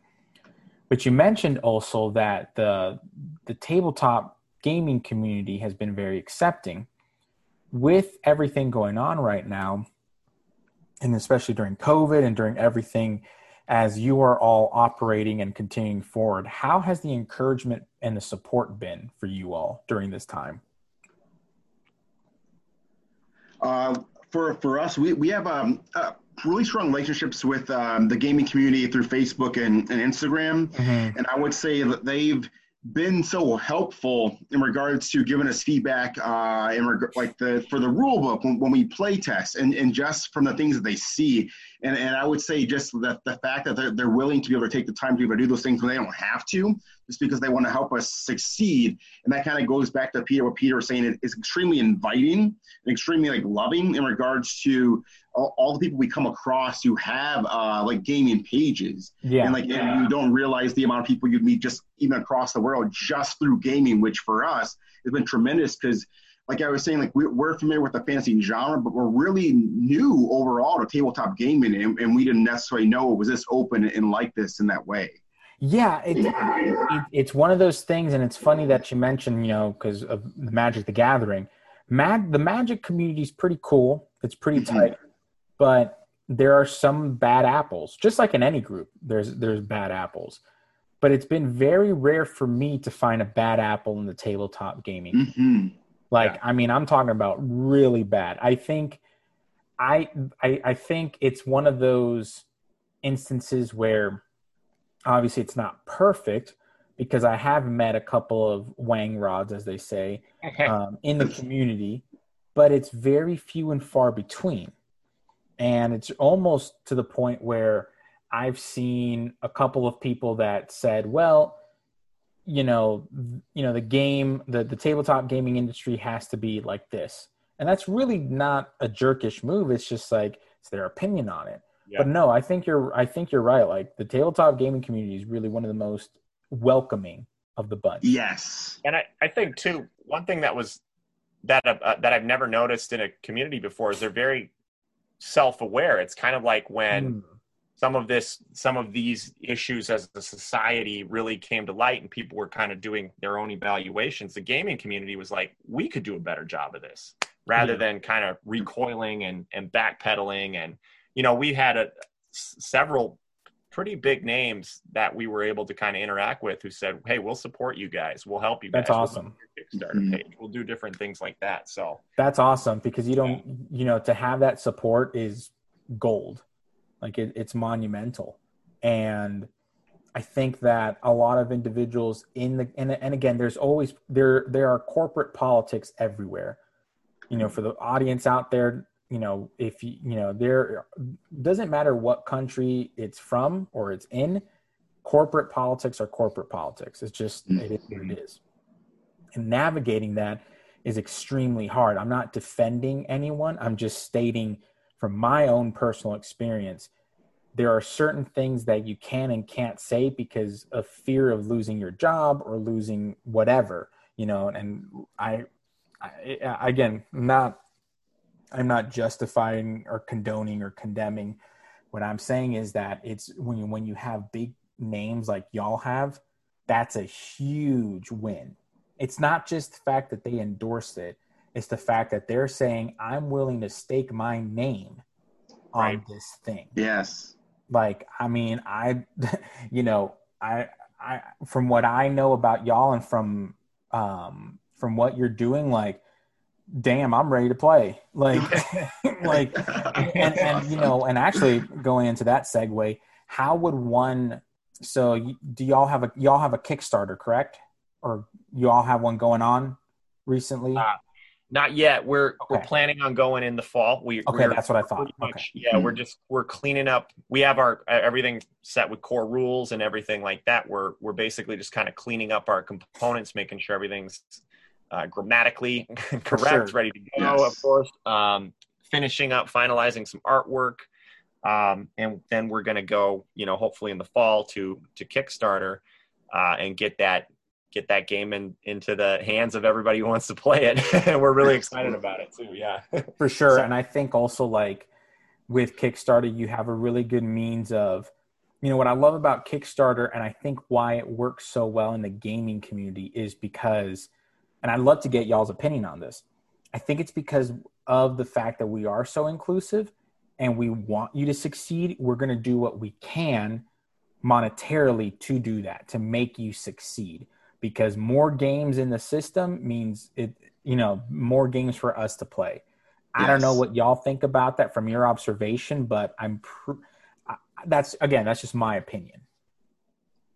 But you mentioned also that the, the tabletop gaming community has been very accepting with everything going on right now, and especially during COVID and during everything, as you are all operating and continuing forward, how has the encouragement and the support been for you all during this time? Uh, for for us, we we have um, uh, really strong relationships with um, the gaming community through Facebook and, and Instagram, mm-hmm. and I would say that they've been so helpful in regards to giving us feedback uh, in reg- like the for the rule book when, when, we play test and, and just from the things that they see. And, and I would say just the, the fact that they're, they're willing to be able to take the time to be able to do those things when they don't have to just because they want to help us succeed. And that kind of goes back to Peter what Peter was saying it is extremely inviting and extremely like loving in regards to all, all, the people we come across who have uh, like gaming pages. Yeah. And like and you don't realize the amount of people you meet just even across the world just through gaming, which for us has been tremendous because like I was saying, like we're, we're familiar with the fantasy genre, but we're really new overall to tabletop gaming, and, and we didn't necessarily know it was this open and like this in that way. Yeah, it, it, it's one of those things, and it's funny that you mentioned, you know, because of the Magic the Gathering. Mag, the Magic community is pretty cool. It's pretty mm-hmm. tight but there are some bad apples just like in any group there's there's bad apples but it's been very rare for me to find a bad apple in the tabletop gaming mm-hmm. like yeah. i mean i'm talking about really bad i think I, I i think it's one of those instances where obviously it's not perfect because i have met a couple of wang rods as they say um, in the community but it's very few and far between and it's almost to the point where I've seen a couple of people that said, well, you know, you know, the game, the, the tabletop gaming industry has to be like this. And that's really not a jerkish move. It's just like it's their opinion on it. Yeah. But no, I think you're I think you're right. Like the tabletop gaming community is really one of the most welcoming of the bunch. Yes. And I, I think too, one thing that was that uh, that I've never noticed in a community before is they're very self-aware it's kind of like when mm. some of this some of these issues as a society really came to light and people were kind of doing their own evaluations the gaming community was like we could do a better job of this rather yeah. than kind of recoiling and and backpedaling and you know we had a several pretty big names that we were able to kind of interact with who said, "Hey, we'll support you guys. We'll help you guys. That's awesome. We'll Kickstarter mm-hmm. page. We'll do different things like that." So that's awesome because you don't, you know, to have that support is gold. Like it, it's monumental, and I think that a lot of individuals in the and, and again, there's always there there are corporate politics everywhere. You know, for the audience out there, you know if you you know there doesn't matter what country it's from or it's in corporate politics are corporate politics. It's just it is what it mm-hmm. and navigating that is extremely hard. I'm not defending anyone. I'm just stating from my own personal experience there are certain things that you can and can't say because of fear of losing your job or losing whatever you know and i, I again not I'm not justifying or condoning or condemning. What I'm saying is that it's when you when you have big names like y'all have, that's a huge win. It's not just the fact that they endorsed it; it's the fact that they're saying, "I'm willing to stake my name on right. this thing." Yes. Like, I mean, I, you know, I, I, from what I know about y'all and from, um, from what you're doing, like damn, I'm ready to play. Like, like, and, and, you know, and actually going into that segue, how would one, so do y'all have a, y'all have a Kickstarter, correct? Or you all have one going on recently? Uh, not yet. We're, okay. we're planning on going in the fall. We, okay. That's what I thought. Much, okay. Yeah. We're just, we're cleaning up. We have our, everything set with core rules and everything like that. We're, we're basically just kind of cleaning up our components, making sure everything's uh, grammatically correct, sure. ready to go, yes. of course. Um, finishing up, finalizing some artwork, um, and then we're going to go, you know, hopefully in the fall to to Kickstarter uh, and get that get that game in, into the hands of everybody who wants to play it. and we're really excited about it too. Yeah, for sure. So, and I think also like with Kickstarter, you have a really good means of you know what I love about Kickstarter, and I think why it works so well in the gaming community is because and I'd love to get y'all's opinion on this. I think it's because of the fact that we are so inclusive and we want you to succeed. We're going to do what we can monetarily to do that, to make you succeed. Because more games in the system means it, you know, more games for us to play. I don't know what y'all think about that from your observation, but I'm pr- that's again that's just my opinion.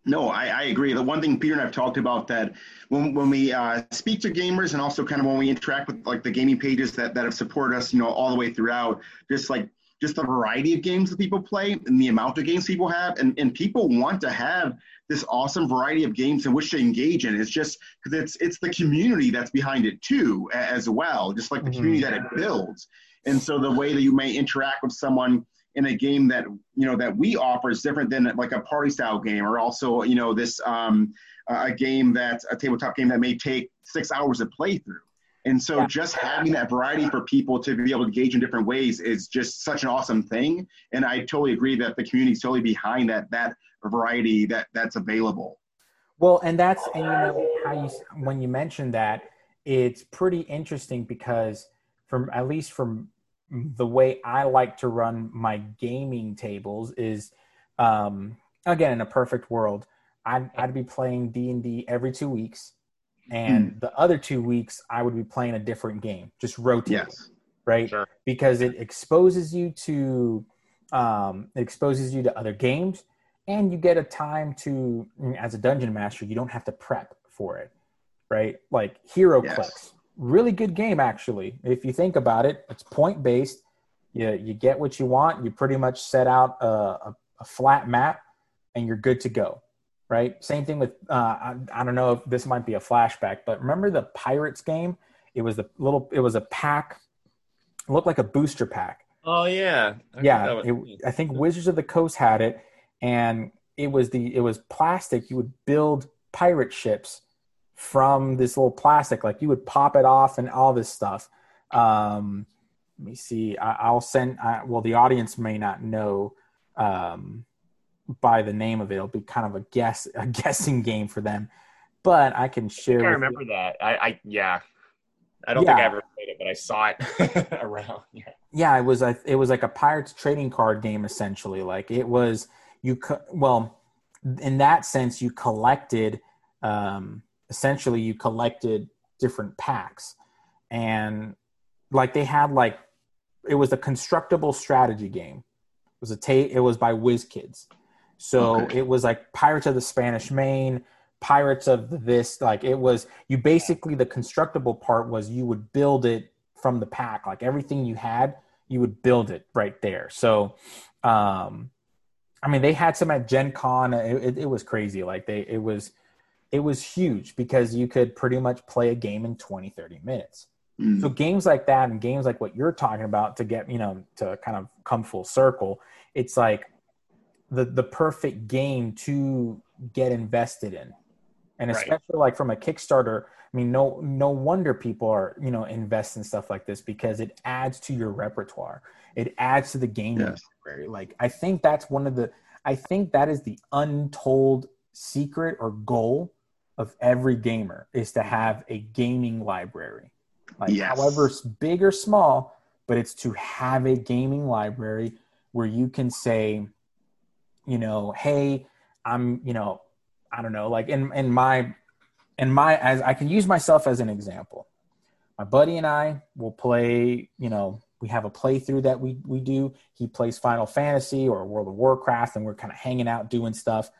No, I, I, agree. The one thing Peter and I've talked about that when, when we uh, speak to gamers and also kind of when we interact with like the gaming pages that, that have supported us, you know, all the way throughout, just like just the variety of games that people play and the amount of games people have. And, and people want to have this awesome variety of games in which to engage in. It's just because it's it's the community that's behind it too, as well, just like the mm-hmm. community that it builds. And so the way that you may interact with someone in a game that you know that we offer is different than like a party style game or also you know this um, a game that's a tabletop game that may take six hours to play through and so just having that variety for people to be able to engage in different ways is just such an awesome thing. And i totally agree that the community is totally behind that that variety that that's available. Well and that's and you know how you when you mentioned that it's pretty interesting because from at least from the way I like to run my gaming tables is, um, again, in a perfect world, I'd, I'd be playing D and D every two weeks, and mm. the other two weeks I would be playing a different game, just rotating, yes. right? Sure. Because it exposes you to, um, it exposes you to other games, and you get a time to, as a dungeon master, you don't have to prep for it, right? Like hero Yes really good game actually. If you think about it, it's point based. You you get what you want. You pretty much set out a, a, a flat map, and you're good to go. Right. Same thing with uh, I, I don't know if this might be a flashback, but remember the Pirates game? It was a little. It was a pack. Looked like a booster pack. Oh yeah. I yeah. It, I think Wizards of the Coast had it, and it was the it was plastic. You would build pirate ships from this little plastic. Like you would pop it off and all this stuff. Um, let me see. I, will send. I, well, the audience may not know um, by the name of it. It'll be kind of a guess, a guessing game for them. But I can share. I, remember you. that. I, I, yeah. I don't yeah. think I ever played it, but I saw it around. Yeah. Yeah, it was a, it was like a pirates trading card game essentially. Like it was you. Co- well, in that sense, you collected. Um, essentially you collected different packs. And like they had like it was a constructible strategy game. It was a ta- it was by WizKids so okay. it was like pirates of the spanish main pirates of this like it was you basically the constructible part was you would build it from the pack. Like everything you had you would build it right there. So um i mean they had some at gen con. It, it, it was crazy. Like they it was it was huge because you could pretty much play a game in 20 30 minutes mm. so games like that and games like what you're talking about to get you know to kind of come full circle it's like the the perfect game to get invested in and especially right. like from a kickstarter i mean no no wonder people are you know invest in stuff like this because it adds to your repertoire it adds to the game yes. library like i think that's one of the i think that is the untold secret or goal of every gamer is to have a gaming library. Like yes. however big or small, but it's to have a gaming library where you can say, you know, hey, I'm, you know, I don't know, like in in my in my as I can use myself as an example. My buddy and I will play, you know, we have a playthrough that we we do. He plays Final Fantasy or World of Warcraft and we're kind of hanging out doing stuff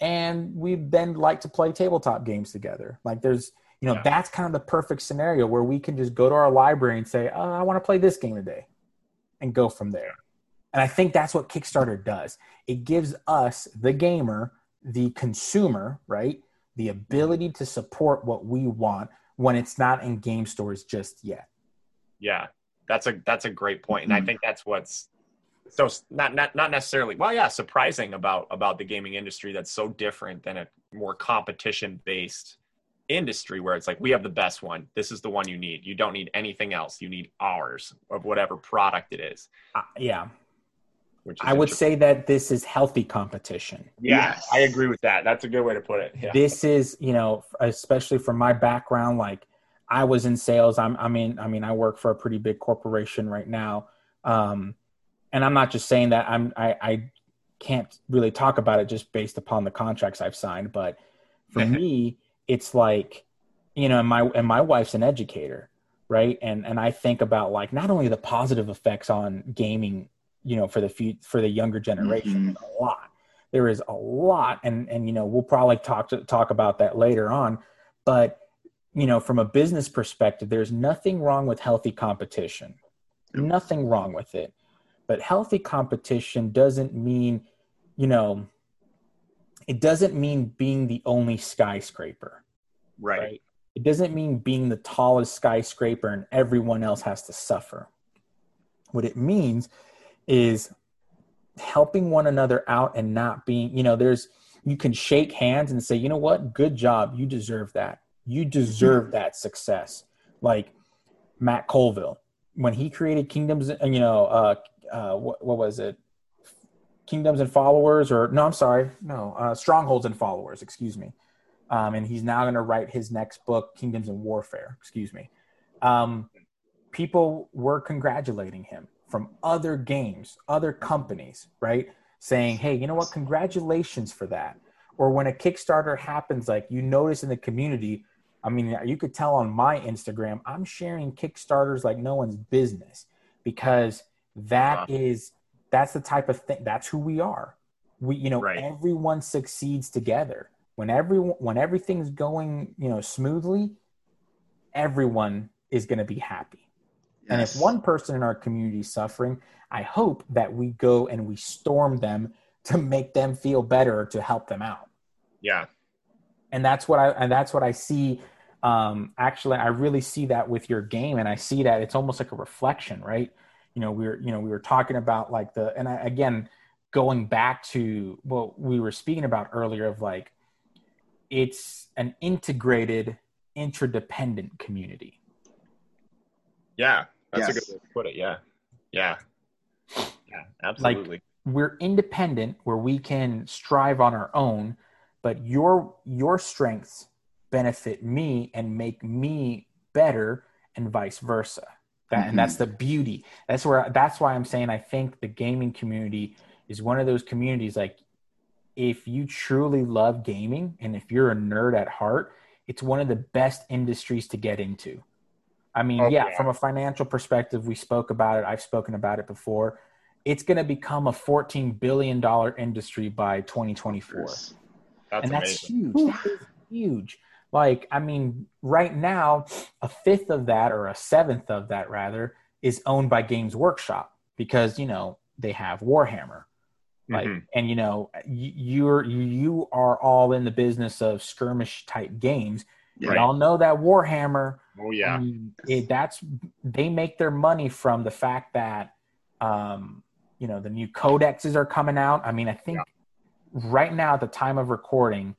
and we then like to play tabletop games together. Like there's, you know, yeah. that's kind of the perfect scenario where we can just go to our library and say, oh, I want to play this game today and go from there. And I think that's what Kickstarter does. It gives us, the gamer, the consumer, right, the ability to support what we want when it's not in game stores just yet. Yeah, that's a that's a great point, and mm-hmm. I think that's what's so not not not necessarily well yeah surprising about about the gaming industry that's so different than a more competition based industry where it's like we have the best one this is the one you need you don't need anything else you need ours of whatever product it is uh, yeah I would say that this is healthy competition. Yeah, yes. I agree with that. That's a good way to put it. Yeah. This is, you know, especially from my background, like I was in sales. I'm, I mean, I mean, I work for a pretty big corporation right now. Um, and I'm not just saying that I'm I, I can't really talk about it just based upon the contracts I've signed, but for me, it's like, you know, and my and my wife's an educator. right? And and I think about like not only the positive effects on gaming, you know, for the few, for the younger generation, Mhm. a lot. There is a lot, and and you know we'll probably talk to talk about that later on, but you know from a business perspective, there's nothing wrong with healthy competition, nothing wrong with it, but healthy competition doesn't mean, you know, it doesn't mean being the only skyscraper Right. right? It doesn't mean being the tallest skyscraper and everyone else has to suffer. What it means is helping one another out and not being, you know, there's, you can shake hands and say, you know what, good job. You deserve that. You deserve that success. Like Matt Colville, when he created Kingdoms, you know, uh, uh, what, what was it? Kingdoms and Followers, or no, I'm sorry, no, uh, Strongholds and Followers, excuse me um, and he's now going to write his next book, Kingdoms and Warfare. Excuse me. Um, people were congratulating him from other games, other companies, right? Saying, "Hey, you know what? Congratulations for that." Or when a Kickstarter happens, like you notice in the community. I mean, you could tell on my Instagram, I'm sharing Kickstarters like no one's business because that is that's the type of thing. That's who we are. We, you know, Right. everyone succeeds together when everyone when everything's going you know smoothly everyone is going to be happy and if one person in our community is suffering i hope that we go and we storm them to make them feel better to help them out Yeah. and that's what i and that's what i see um actually i really see that with your game and i see that it's almost like a reflection right you know we were you know we were talking about like the and I, again going back to what we were speaking about earlier of like it's an integrated interdependent community Yeah. That's a good way to put it. Yeah. Yeah. Yeah. Absolutely. like, we're independent where we can strive on our own but your your strengths benefit me and make me better and vice versa that and that's mm-hmm. the beauty. That's where that's why i'm saying i think the gaming community is one of those communities like if you truly love gaming and if you're a nerd at heart it's one of the best industries to get into. I mean Oh, yeah, yeah. from a financial perspective we spoke about it. I've spoken about it before. It's going to become a 14 billion dollar industry by 2024 Yes. that's and that's amazing. huge. That is huge like i mean right now a fifth of that or a seventh of that rather is owned by games workshop because you know they have warhammer like Mhm. and you know you're you are all in the business of skirmish type games Yeah. we all know that warhammer Oh yeah. it, that's they make their money from the fact that um, you know the new codexes are coming out. I mean, I think right now at the time of recording,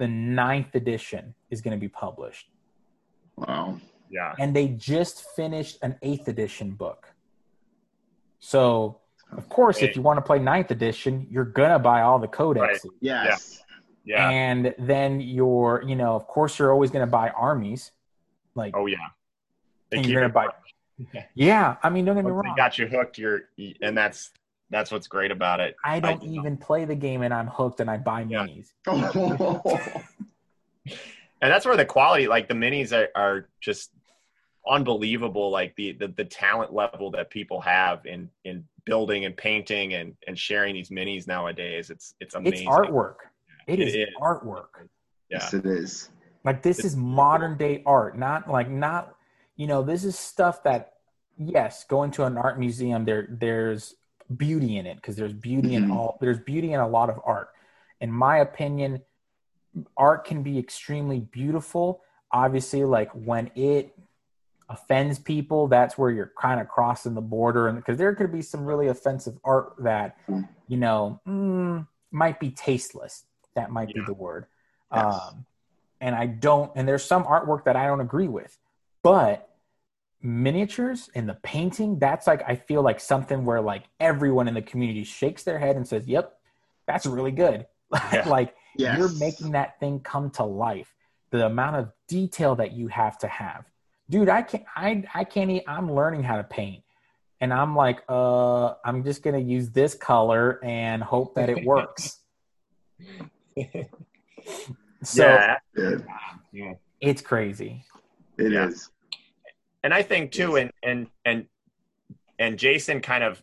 the ninth edition is going to be published, Wow. Yeah. and they just finished an eighth edition book. So, of course, if you want to play ninth edition, you're gonna buy all the codexes. Right. Yes. Yeah. And then you're, you know, of course, you're always going to buy armies. Like, oh yeah. They And you're gonna fresh. yeah, I mean, don't get me Once wrong. they got you hooked, you're and that's that's what's great about it. I don't I- even play the game and I'm hooked and I buy Yeah. minis. and that's where the quality like the minis are, are just unbelievable like the, the the talent level that people have in in building and painting and and sharing these minis nowadays it's it's amazing It's artwork. It it is, is. artwork. yeah Yes, it is. Like this It's is modern day art, not like not you know, this is stuff that yes, going to an art museum there there's beauty in it because there's beauty in Mhm. all there's beauty in a lot of art. In my opinion, art can be extremely beautiful. Obviously, like when it offends people, that's where you're kind of crossing the border and because there could be some really offensive art that you know mm, might be tasteless. That might be the word. Yes. Um, and I don't, and there's some artwork that I don't agree with, but miniatures and the painting, that's like, I feel like something where like everyone in the community shakes their head and says, yep, that's really good. Yeah. like Yes. you're making that thing come to life. The amount of detail that you have to have. Dude, I can't, I, I can't, I'm learning how to paint. And I'm like, uh, I'm just going to use this color and hope that it works. so yeah yeah it's crazy. it Yeah. is. And I think too, and and and and Jason kind of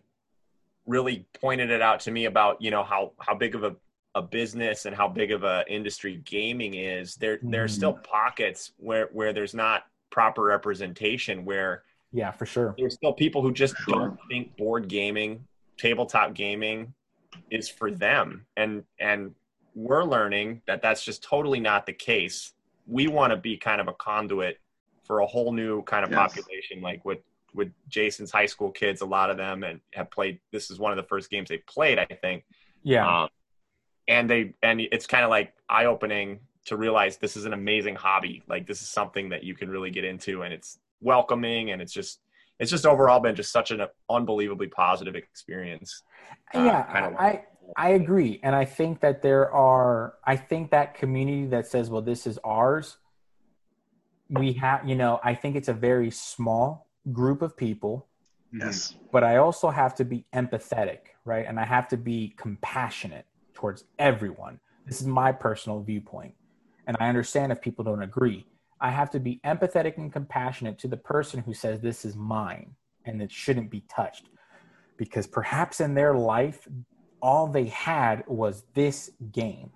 really pointed it out to me about you know how how big of a a business and how big of a industry gaming is. There mm. there's still pockets where where there's not proper representation where yeah for sure. there's still people who just don't think board gaming tabletop gaming is for them. And and we're learning that that's just totally not the case. We want to be kind of a conduit for a whole new kind of yes. population like with with jason's high school kids a lot of them and have played this is one of the first games they played i think. Yeah. Um, and they and it's kind of like eye opening to realize this is an amazing hobby. Like this is something that you can really get into and it's welcoming and it's just it's just overall been just such an unbelievably positive experience. Uh, yeah kind of i i agree. And i think that there are i think that community that says well this is ours we have you know i think it's a very small group of people yes but i also have to be empathetic right and i have to be compassionate towards everyone. This is my personal viewpoint. And I understand if people don't agree. I have to be empathetic and compassionate to the person who says this is mine and it shouldn't be touched. Because perhaps in their life, all they had was this game.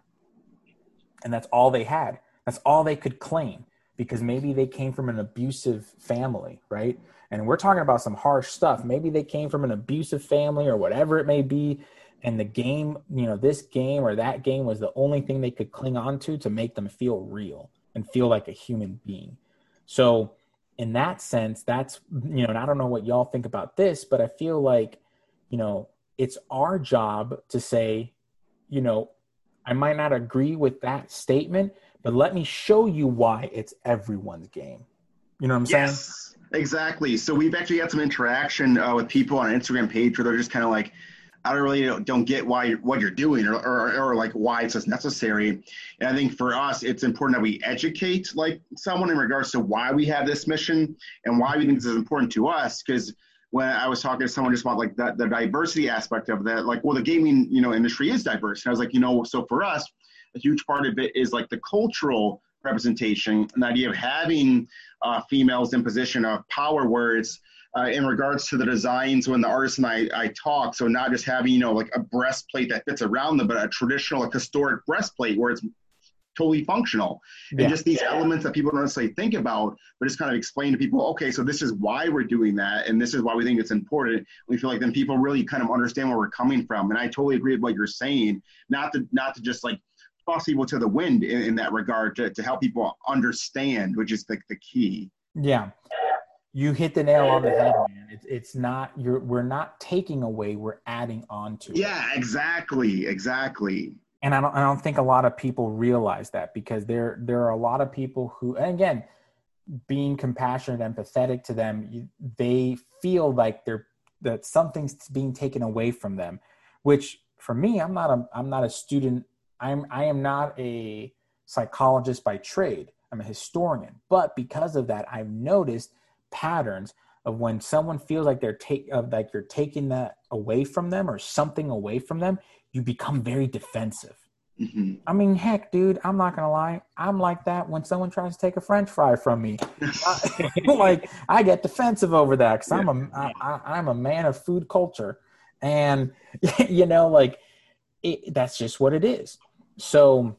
And that's all they had. That's all they could claim because maybe they came from an abusive family, right? And we're talking about some harsh stuff. Maybe they came from an abusive family or whatever it may be and the game you know this game or that game was the only thing they could cling on to to make them feel real and feel like a human being so in that sense that's you know and i don't know what y'all think about this but i feel like you know it's our job to say you know i might not agree with that statement but let me show you why it's everyone's game you know what i'm yes, saying exactly so we've actually had some interaction uh, with people on instagram page where they're just kind of like I don't really don't get why what you're doing or, or, or like why it's necessary. And I think for us, it's important that we educate like someone in regards to why we have this mission and why we think this is important to us. Because when I was talking to someone just about like the, the diversity aspect of that, like, well, the gaming you know industry is diverse. And I was like, you know, so for us, a huge part of it is like the cultural representation, and the idea of having uh, females in position of power where it's uh, in regards to the designs when the artist and I, I talk. So not just having, you know, like a breastplate that fits around them, but a traditional, like historic breastplate where it's totally functional. Yeah. And just these yeah. elements that people don't necessarily think about, but just kind of explain to people, okay, so this is why we're doing that. And this is why we think it's important. We feel like then people really kind of understand where we're coming from. And I totally agree with what you're saying, not to, not to just like toss people to the wind in, in that regard to, to help people understand, which is the, the key. Yeah you hit the nail on the head, man. It's it's not you're we're not taking away, we're adding on to Yeah, exactly, exactly. And I don't I don't think a lot of people realize that because there there are a lot of people who and again, being compassionate, empathetic to them, you, they feel like they're that something's being taken away from them, which for me, I'm not a I'm not a student. I'm I am not a psychologist by trade. I'm a historian, but because of that, I've noticed patterns of when someone feels like they're take of like you're taking that away from them or something away from them, you become very defensive. Mm-hmm. I mean, heck, dude, I'm not gonna lie. I'm like that when someone tries to take a French fry from me. I, like I get defensive over that because yeah. I'm a I, I'm a man of food culture, and you know, like it, that's just what it is. So,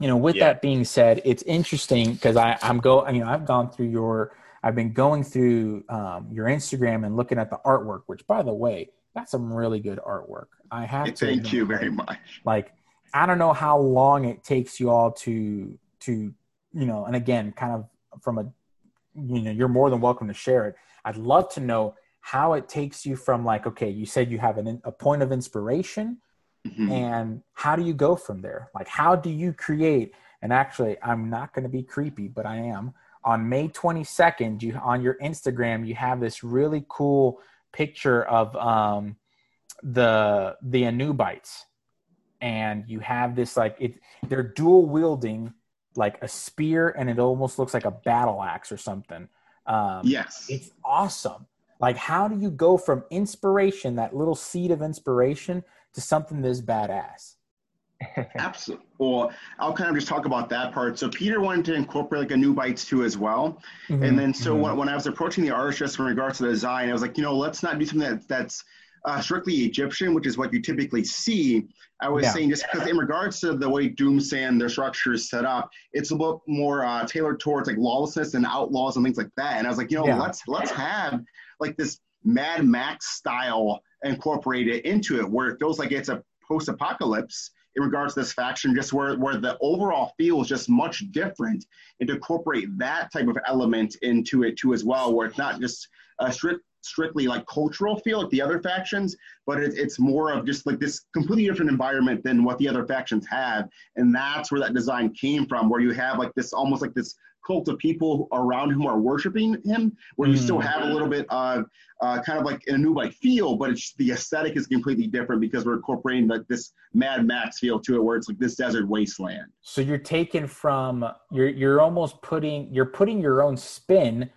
you know, with yeah. that being said, it's interesting because I I'm go you know I've gone through your I've been going through um, your Instagram and looking at the artwork, which, by the way, that's some really good artwork. I have to thank you very much. Like, I don't know how long it takes you all to to you know, and again, kind of from a you know, you're more than welcome to share it. I'd love to know how it takes you from like, okay, you said you have an, a point of inspiration, mm-hmm. and how do you go from there? Like, how do you create? And actually, I'm not going to be creepy, but I am on May 22nd, you on your Instagram, you have this really cool picture of um, the the Anubites, and you have this like it. They're dual wielding like a spear, and it almost looks like a battle axe or something. Um, yes, it's awesome. Like, how do you go from inspiration, that little seed of inspiration, to something this badass? Absolutely. Well, I'll kind of just talk about that part. So Peter wanted to incorporate like Anubites too as well. Mm-hmm. And then so mm-hmm. when, when I was approaching the artist in regards to the design, I was like, you know, let's not do something that, that's uh, strictly Egyptian, which is what you typically see. I was yeah. saying just because in regards to the way Doomsday their structure is set up, it's a little more uh, tailored towards like lawlessness and outlaws and things like that. And I was like, you know, yeah. let's let's have like this Mad Max style incorporated into it, where it feels like it's a post-apocalypse in regards to this faction, just where, where the overall feel is just much different, and to incorporate that type of element into it too as well, where it's not just a strict strictly like cultural feel like the other factions, but it, it's more of just like this completely different environment than what the other factions have, and that's where that design came from, where you have like this almost like this cult of people around whom are worshiping him, where you mm. still have a little bit of uh, kind of like a new like feel, but it's the aesthetic is completely different because we're incorporating like this Mad Max feel to it, where it's like this desert wasteland. So you're taking from you're you're almost putting you're putting your own spin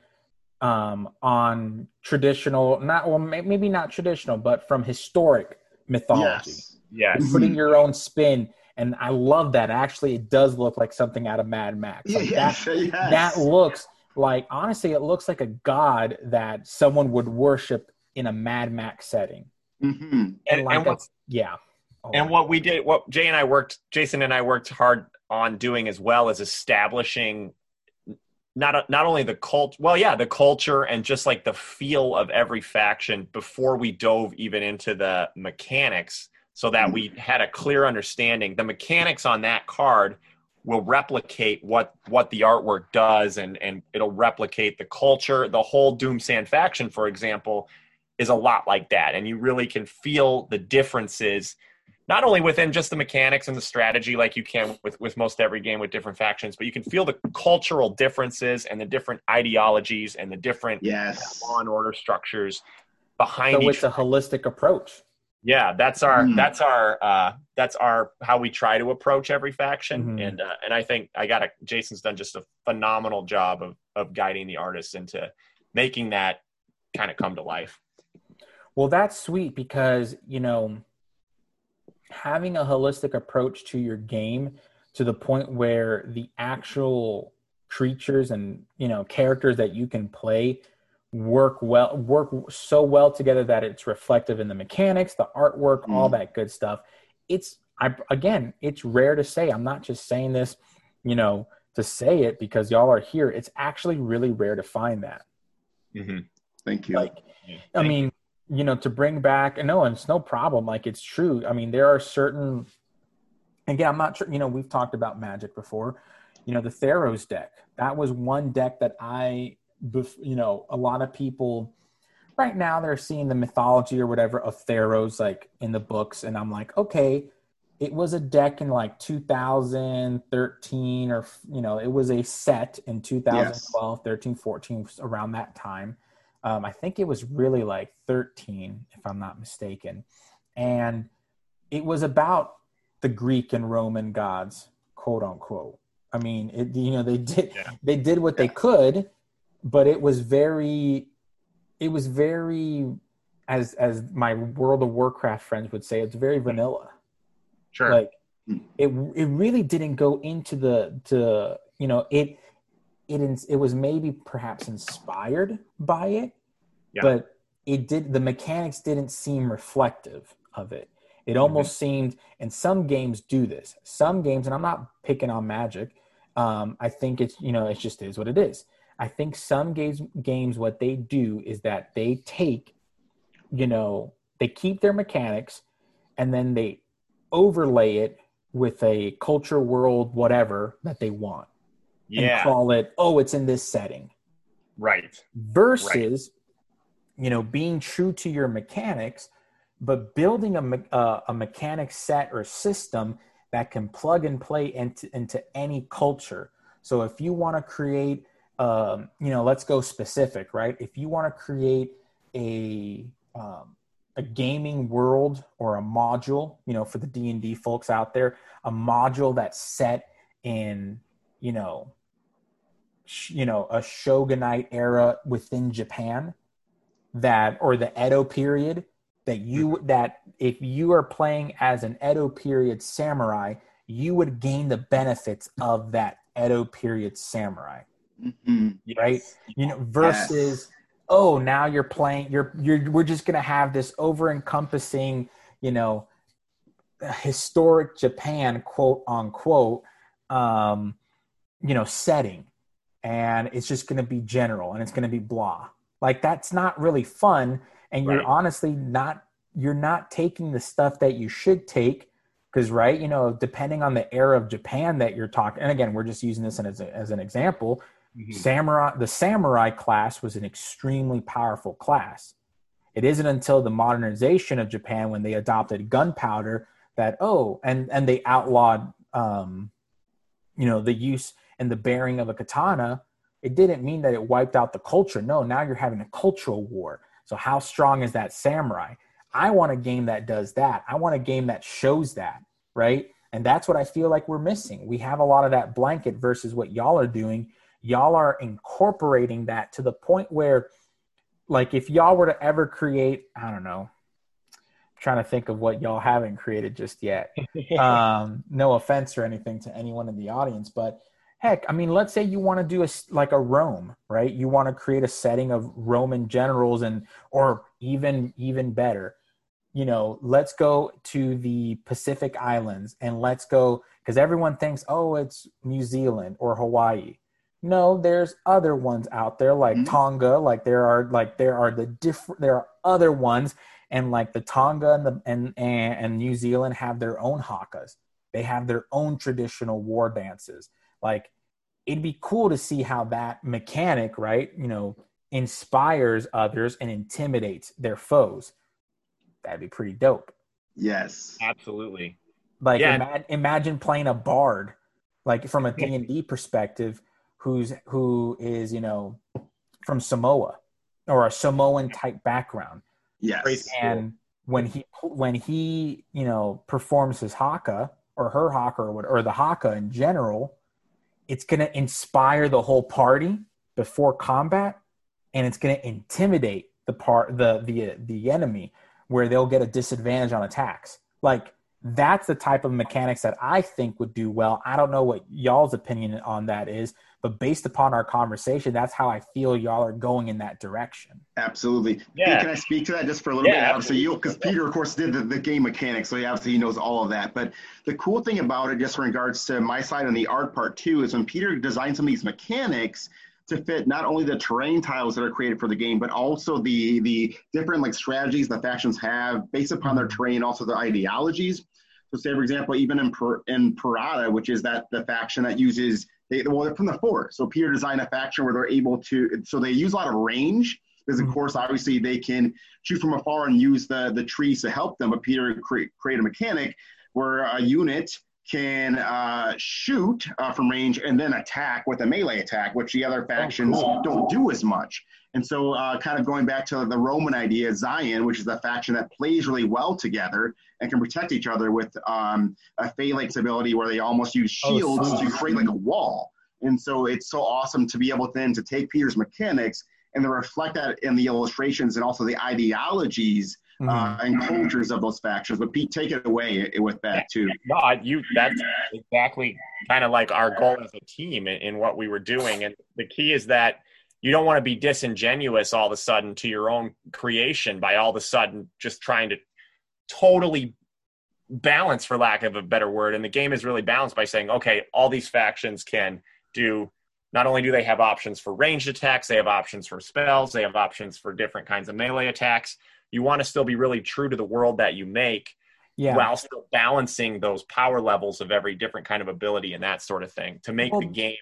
um, on traditional, not well, maybe not traditional, but from historic mythology. Yes. yes. Putting your own spin and I love that. Actually, it does look like something out of Mad Max. Like yes, that, yes. that looks like honestly, it looks like a god that someone would worship in a Mad Max setting. Mm-hmm. And, and, like and a, yeah. Oh. And what we did, what Jay and I worked, Jason and I worked hard on doing as well as establishing not not only the cult, well, yeah, the culture and just like the feel of every faction before we dove even into the mechanics so that hmm. we had a clear understanding. The mechanics on that card will replicate what what the artwork does and and it'll replicate the culture the whole doomsand faction for example is a lot like that and you really can feel the differences not only within just the mechanics and the strategy like you can with, with most every game with different factions but you can feel the cultural differences and the different ideologies and the different yes. law and order structures behind so each it's a holistic approach yeah that's our mm. that's our uh that's our how we try to approach every faction mm-hmm. and uh, and i think i got a jason's done just a phenomenal job of of guiding the artists into making that kind of come to life well that's sweet because you know having a holistic approach to your game to the point where the actual creatures and you know characters that you can play work well work so well together that it's reflective in the mechanics the artwork mm. all that good stuff. It's i again it's rare to say. I'm not just saying this you know to say it because y'all are here. It's actually really rare to find that. Mm-hmm. thank you. Like yeah, i mean you. you know to bring back no it's no problem. Like it's true. I mean there are certain again i'm not sure you know we've talked about magic before. You know the theros deck. That was one deck that i you know, a lot of people right now they're seeing the mythology or whatever of Theros like in the books, and I'm like, okay, it was a deck in like 2013 or you know, it was a set in 2012, yes. 13, 14 around that time. Um, I think it was really like 13, if I'm not mistaken, and it was about the Greek and Roman gods, quote unquote. I mean, it, you know, they did yeah. they did what they could but it was very it was very as as my world of warcraft friends would say it's very vanilla. Sure. Like it it really didn't go into the to you know it it it was maybe perhaps inspired by it yeah. but it did the mechanics didn't seem reflective of it. It almost mm-hmm. seemed and some games do this. Some games and i'm not picking on magic um, i think it's you know it just is what it is I think some games games what they do is that they take, you know, they keep their mechanics and then they overlay it with a culture world whatever that they want. Yeah. And call it, oh, it's in this setting. Right. Versus, right. you know, being true to your mechanics, but building a, uh, a mechanic set or system that can plug and play into, into any culture. So if you want to create um, you know, let's go specific, right? If you want to create a um, a gaming world or a module, you know, for the D and D folks out there, a module that's set in, you know, sh- you know, a shogunate era within Japan, that or the Edo period, that you that if you are playing as an Edo period samurai, you would gain the benefits of that Edo period samurai. Mm-hmm. Right? You know, versus yes. oh, now you're playing you're you're we're just gonna have this over encompassing, you know, historic Japan, quote unquote, um, you know, setting. And it's just gonna be general and it's gonna be blah. Like that's not really fun. And you're honestly not you're not taking the stuff that you should take because right you know depending on the era of japan that you're talking and again we're just using this as, a, as an example mm-hmm. samurai the samurai class was an extremely powerful class it isn't until the modernization of japan when they adopted gunpowder that oh and and they outlawed um you know the use and the bearing of a katana it didn't mean that it wiped out the culture no now you're having a cultural war so how strong is that samurai I want a game that does that. I want a game that shows that, right? And that's what I feel like we're missing. We have a lot of that blanket versus what y'all are doing. Y'all are incorporating that to the point where, like, if y'all were to ever create, I don't know, I'm trying to think of what y'all haven't created just yet. um, no offense or anything to anyone in the audience, but heck, I mean, let's say you want to do a like a Rome, right? You want to create a setting of Roman generals and, or even even better, you know, let's go to the Pacific Islands and let's go because everyone thinks, oh, it's New Zealand or Hawaii. No, there's other ones out there like mm-hmm. Tonga, like there are like there are the different there are other ones and like the Tonga and the and, and and New Zealand have their own hakas. They have their own traditional war dances. Like it'd be cool to see how that mechanic, right, you know, inspires others and intimidates their foes that'd be pretty dope. Yes, absolutely. Like yeah. imagine, imagine playing a bard, like from a D and D perspective, who's who is you know from Samoa or a Samoan type background. Yes, and when he when he you know performs his haka or her haka or, what or the haka in general, it's going to inspire the whole party before combat, and it's going to intimidate the part the the the enemy where they'll get a disadvantage on attacks. Like that's the type of mechanics that I think would do well. I don't know what y'all's opinion on that is, but based upon our conversation, that's how I feel y'all are going in that direction. Absolutely. Yeah. Hey, can I speak to that just for a little yeah, bit? Obviously, you because Peter, of course, did the, the game mechanics, so he obviously he knows all of that. But the cool thing about it, just in regards to my side and the art part too, is when Peter designed some of these mechanics – to fit not only the terrain tiles that are created for the game, but also the the different like strategies the factions have based upon their mm-hmm. terrain, also their ideologies. So, say for example, even in per, in Parada, which is that the faction that uses they well they're from the four. So Peter designed a faction where they're able to so they use a lot of range because of mm-hmm. course obviously they can shoot from afar and use the the trees to help them. But Peter create create a mechanic where a unit can uh, shoot uh, from range and then attack with a melee attack, which the other oh, factions oh, cool. don't do as much. And so, uh, kind of going back to the Roman idea, Zion, which is a faction that plays really well together and can protect each other with um, a phalanx ability where they almost use oh, shields oh, to create like a wall. And so, it's so awesome to be able then to take Peter's mechanics and to reflect that in the illustrations and also the ideologies mm-hmm. uh, and cultures of those factions. But Pete, take it away with that too. No, you that's exactly kind of like our goal as a team in, in what we were doing, and the key is that you don't want to be disingenuous all of a sudden to your own creation by all of a sudden just trying to totally balance for lack of a better word and the game is really balanced by saying okay all these factions can do not only do they have options for ranged attacks they have options for spells they have options for different kinds of melee attacks you want to still be really true to the world that you make yeah. while still balancing those power levels of every different kind of ability and that sort of thing to make well, the game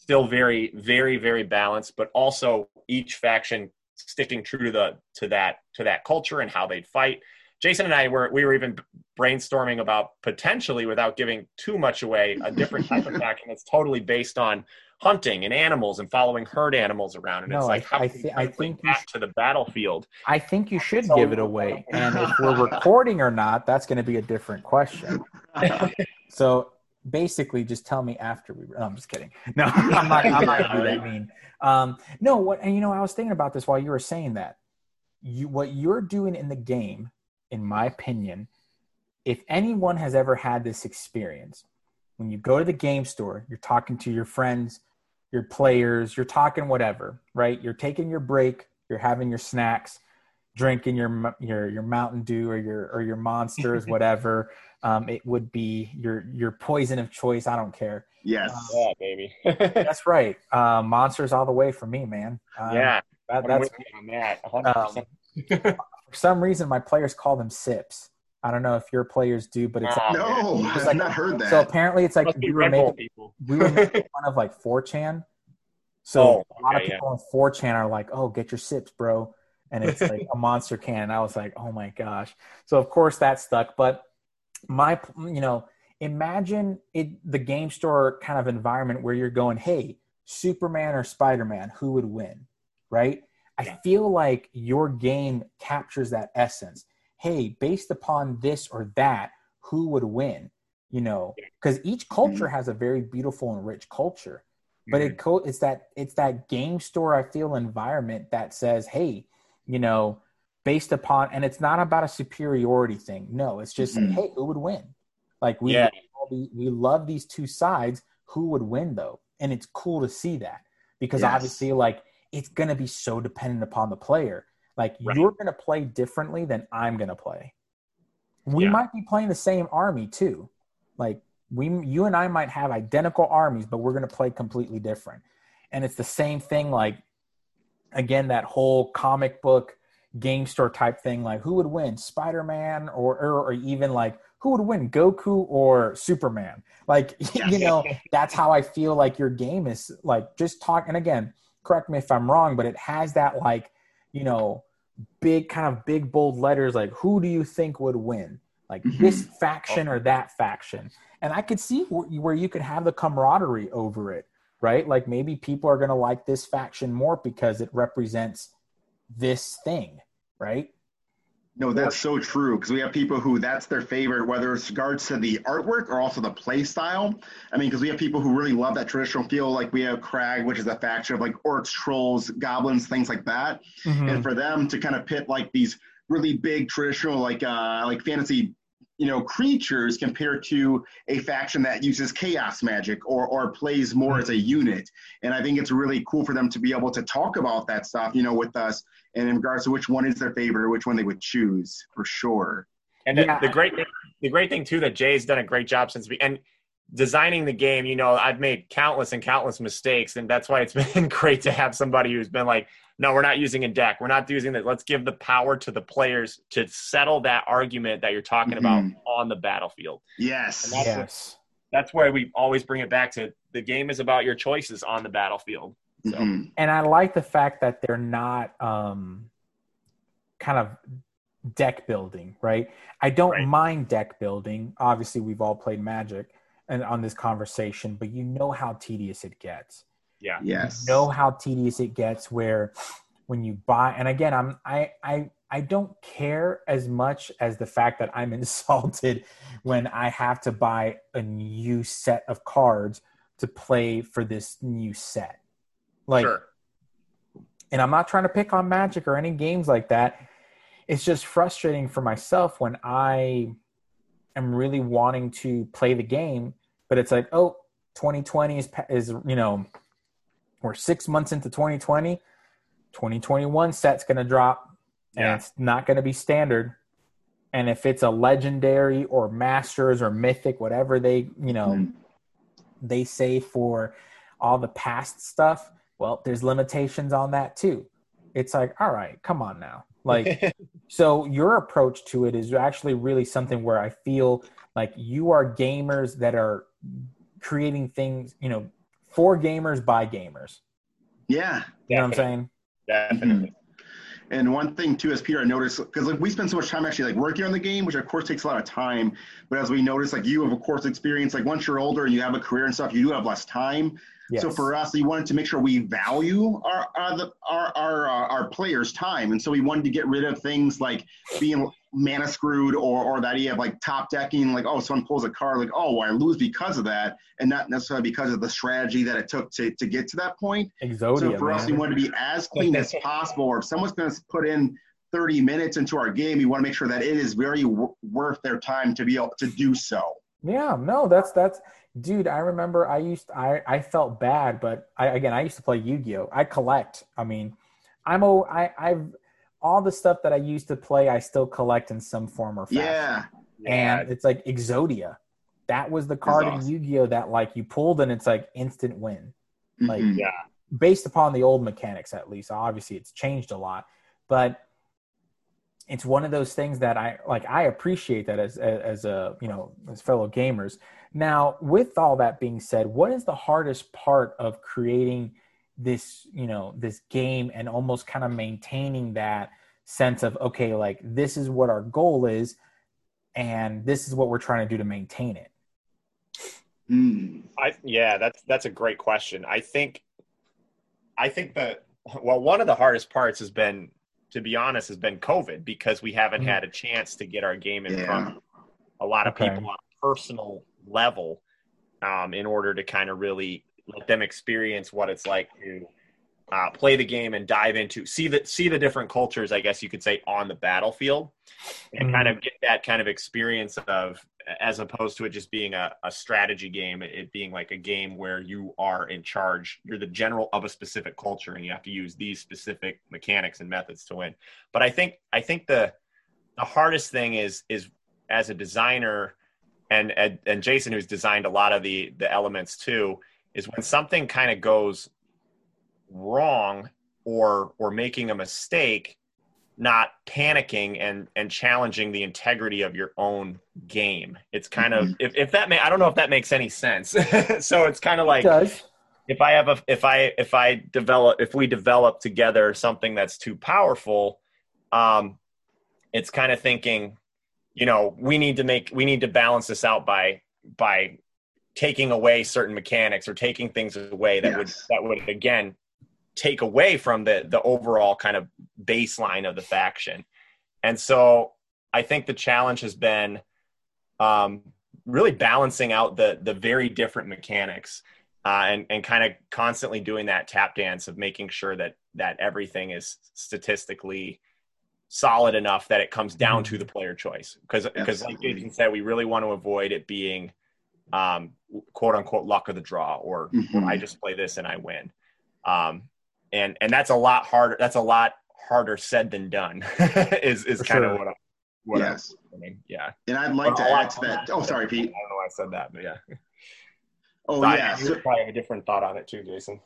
still very very very balanced but also each faction sticking true to the to that to that culture and how they'd fight jason and i were we were even brainstorming about potentially without giving too much away a different type of faction that's totally based on hunting and animals and following herd animals around. And no, it's like, I, I, th- I think back to the battlefield. I think you should so, give it away. And if we're recording or not, that's going to be a different question. so basically, just tell me after we. No, I'm just kidding. No, I'm not. I'm not to do that mean. Um, no, what? And you know, I was thinking about this while you were saying that. you what you're doing in the game, in my opinion, if anyone has ever had this experience, when you go to the game store, you're talking to your friends, your players, you're talking whatever, right? You're taking your break, you're having your snacks, drinking your your your Mountain Dew or your or your monsters, whatever. Um, it would be your your poison of choice. I don't care. Yes. Um, yeah, baby. that's right. Uh, monsters all the way for me, man. Um, yeah, that, that's on that. 100%. Um, for some reason, my players call them sips. I don't know if your players do, but it's oh, no, it's I've not heard that. So apparently, it's like we were, making, people. we were making fun of like 4chan. So oh, a lot okay, of people yeah. on 4chan are like, "Oh, get your sips, bro," and it's like a monster can. And I was like, "Oh my gosh!" So of course that stuck. But my, you know, imagine it the game store kind of environment where you're going, "Hey, Superman or Spider Man, who would win?" Right? I feel like your game captures that essence. Hey, based upon this or that, who would win? You know, because each culture mm-hmm. has a very beautiful and rich culture, but it mm-hmm. it's that it's that game store I feel environment that says, hey, you know, based upon, and it's not about a superiority thing. No, it's just mm-hmm. hey, who would win? Like we yeah. love, we love these two sides. Who would win though? And it's cool to see that because yes. obviously, like it's going to be so dependent upon the player. Like right. you're going to play differently than I'm going to play. We yeah. might be playing the same army too. Like we, you and I might have identical armies, but we're going to play completely different. And it's the same thing. Like again, that whole comic book game store type thing. Like who would win, Spider Man, or, or or even like who would win, Goku or Superman? Like you know, that's how I feel like your game is. Like just talk. And again, correct me if I'm wrong, but it has that like, you know, big kind of big bold letters like who do you think would win? Like mm-hmm. this faction or that faction. And I could see where you could have the camaraderie over it, right? Like maybe people are going to like this faction more because it represents this thing, right? No, that's so true because we have people who that's their favorite, whether it's regards to the artwork or also the play style. I mean, because we have people who really love that traditional feel, like we have Crag, which is a faction of like orcs, trolls, goblins, things like that. Mm-hmm. And for them to kind of pit like these really big traditional like uh like fantasy you know creatures compared to a faction that uses chaos magic or or plays more as a hmm. unit. And i think it's really cool for them to be able to talk about that stuff you know with us and in regards to which one is their favorite or which one they would choose for sure. And the, yeah. the great thing the great thing too that jay's done a great job since we and designing the game, you know, I've made countless and countless mistakes, and that's why it's been great to have somebody who's been like, no, we're not using a deck. We're not using that. Let's give the power to the players to settle that argument that you're talking mm-hmm. about on the battlefield. Yes. that's yes. that's why we always bring it back to the game is about your choices on the battlefield. So. Mm-hmm. And I like the fact that they're not um, kind of deck building, right? I don't right. mind deck building. Obviously, we've all played Magic and on this conversation, but you know how tedious it gets. Yeah. Yes. You know how tedious it gets where when you buy and again I'm I I I don't care as much as the fact that I'm insulted when I have to buy a new set of cards to play for this new set. Like sure. and I'm not trying to pick on Magic or any games like that. It's just frustrating for myself when I am really wanting to play the game, but it's like, oh, 2020 is is you know we're six months into 2020. 2021 set's going to drop, and yeah. it's not going to be standard. And if it's a legendary or masters or mythic, whatever they you know mm. they say for all the past stuff, well, there's limitations on that too. It's like, all right, come on now. Like, so your approach to it is actually really something where I feel like you are gamers that are creating things, you know, for gamers by gamers. Yeah. You know what I'm saying? Definitely. Mm-hmm. And one thing too, as Peter, I noticed because like we spend so much time actually like working on the game, which of course takes a lot of time. But as we notice, like you have of course experience, like once you're older and you have a career and stuff, you do have less time. Yes. So for us, we wanted to make sure we value our our the, our our, uh, our players' time, and so we wanted to get rid of things like being mana screwed or or that you have like top decking, like oh someone pulls a card, like oh well, I lose because of that, and not necessarily because of the strategy that it took to to get to that point. Exodia, so for man. us, we want to be as clean as possible. Or if someone's going to put in 30 minutes into our game, we want to make sure that it is very w- worth their time to be able to do so. Yeah, no, that's that's dude. I remember I used I I felt bad, but I again I used to play Yu Gi Oh. I collect. I mean, I'm a I I've all the stuff that I used to play. I still collect in some form or fashion. Yeah, and it's like Exodia. That was the card awesome. in Yu Gi Oh that like you pulled and it's like instant win. Like Mhm. yeah. based upon the old mechanics at least obviously it's changed a lot but it's one of those things that i like i appreciate that as as, as a you know as fellow gamers now with all that being said what is the hardest part of creating this you know this game and almost kind of maintaining that sense of okay like this is what our goal is and this is what we're trying to do to maintain it Mm. I yeah, that's that's a great question. I think I think that well, one of the hardest parts has been, to be honest, has been COVID because we haven't Mhm. had a chance to get our game in front of a lot of Okay. people on a personal level, um, in order to kind of really let them experience what it's like to uh, play the game and dive into see the see the different cultures, I guess you could say, on the battlefield, and Mhm. kind of get that kind of experience of as opposed to it just being a, a strategy game, it being like a game where you are in charge. You're the general of a specific culture, and you have to use these specific mechanics and methods to win. But I think I think the the hardest thing is is as a designer, and and, and Jason, who's designed a lot of the the elements too, is when something kind of goes wrong or or making a mistake not panicking and and challenging the integrity of your own game. It's kind of if, if that may i don't know if that makes any sense. So it's kind of like it if i have a if i if i develop if we develop together something that's too powerful um it's kind of thinking you know we need to make we need to balance this out by by taking away certain mechanics or taking things away that would that would again take away from the the overall kind of baseline of the faction. And so i think the challenge has been um really balancing out the the very different mechanics uh, and and kind of constantly doing that tap dance of making sure that that everything is statistically solid enough that it comes down to the player choice. Because because like. Jason said we really want to avoid it being um, quote unquote luck of the draw or, or Mhm. I just play this and I win um, and and that's a lot harder that's a lot harder said than done is is For kind sure. of what I, what Yes. I'm yeah And I'd like to add to that. Oh, sorry, Pete. I don't know why I said that but yeah Oh, So I- yeah. you So, probably have a different thought on it too Jason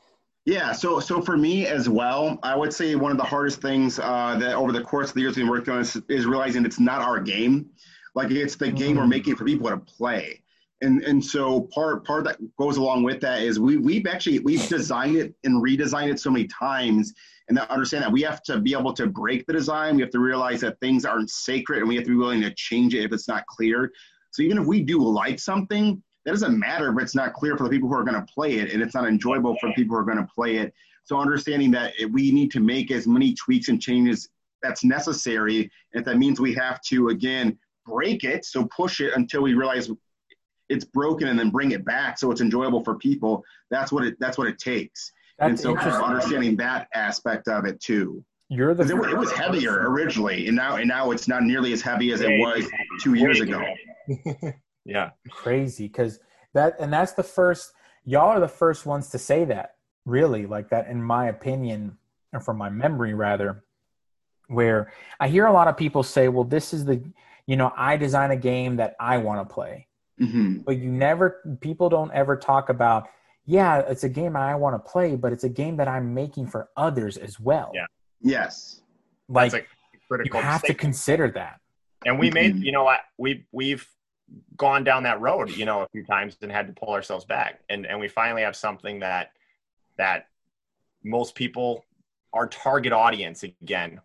Yeah, so so for me as well, I would say one of the hardest things uh, that over the course of the years we've been working on is, is realizing it's not our game. Like it's the game we're Mhm. making for people to play. And and so part part that goes along with that is we we've actually we've designed it and redesigned it so many times and that understand that we have to be able to break the design. We have to realize that things aren't sacred and we have to be willing to change it if it's not clear. So even if we do like something, that doesn't matter if it's not clear for the people who are going to play it and it's not enjoyable for the people who are going to play it. So understanding that we need to make as many tweaks and changes that's necessary. And if that means we have to again break it, so push it until we realize it's broken and then bring it back so it's enjoyable for people. That's what it that's what it takes. and so kind of understanding that aspect of it too. you're the it, it was heavier originally, and now and now it's not nearly as heavy as it was two years ago. yeah crazy because that and that's the first y'all are the first ones to say that really like that in my opinion or from my memory rather where i hear a lot of people say well this is the you know i design a game that i want to play hmm but you never people don't ever talk about yeah it's a game i want to play but it's a game that i'm making for others as well Yeah. Yes. like that's a you critical have to consider that and we made Mhm. you know we we've gone down that road you know a few times and had to pull ourselves back and and we finally have something that that most people our target audience again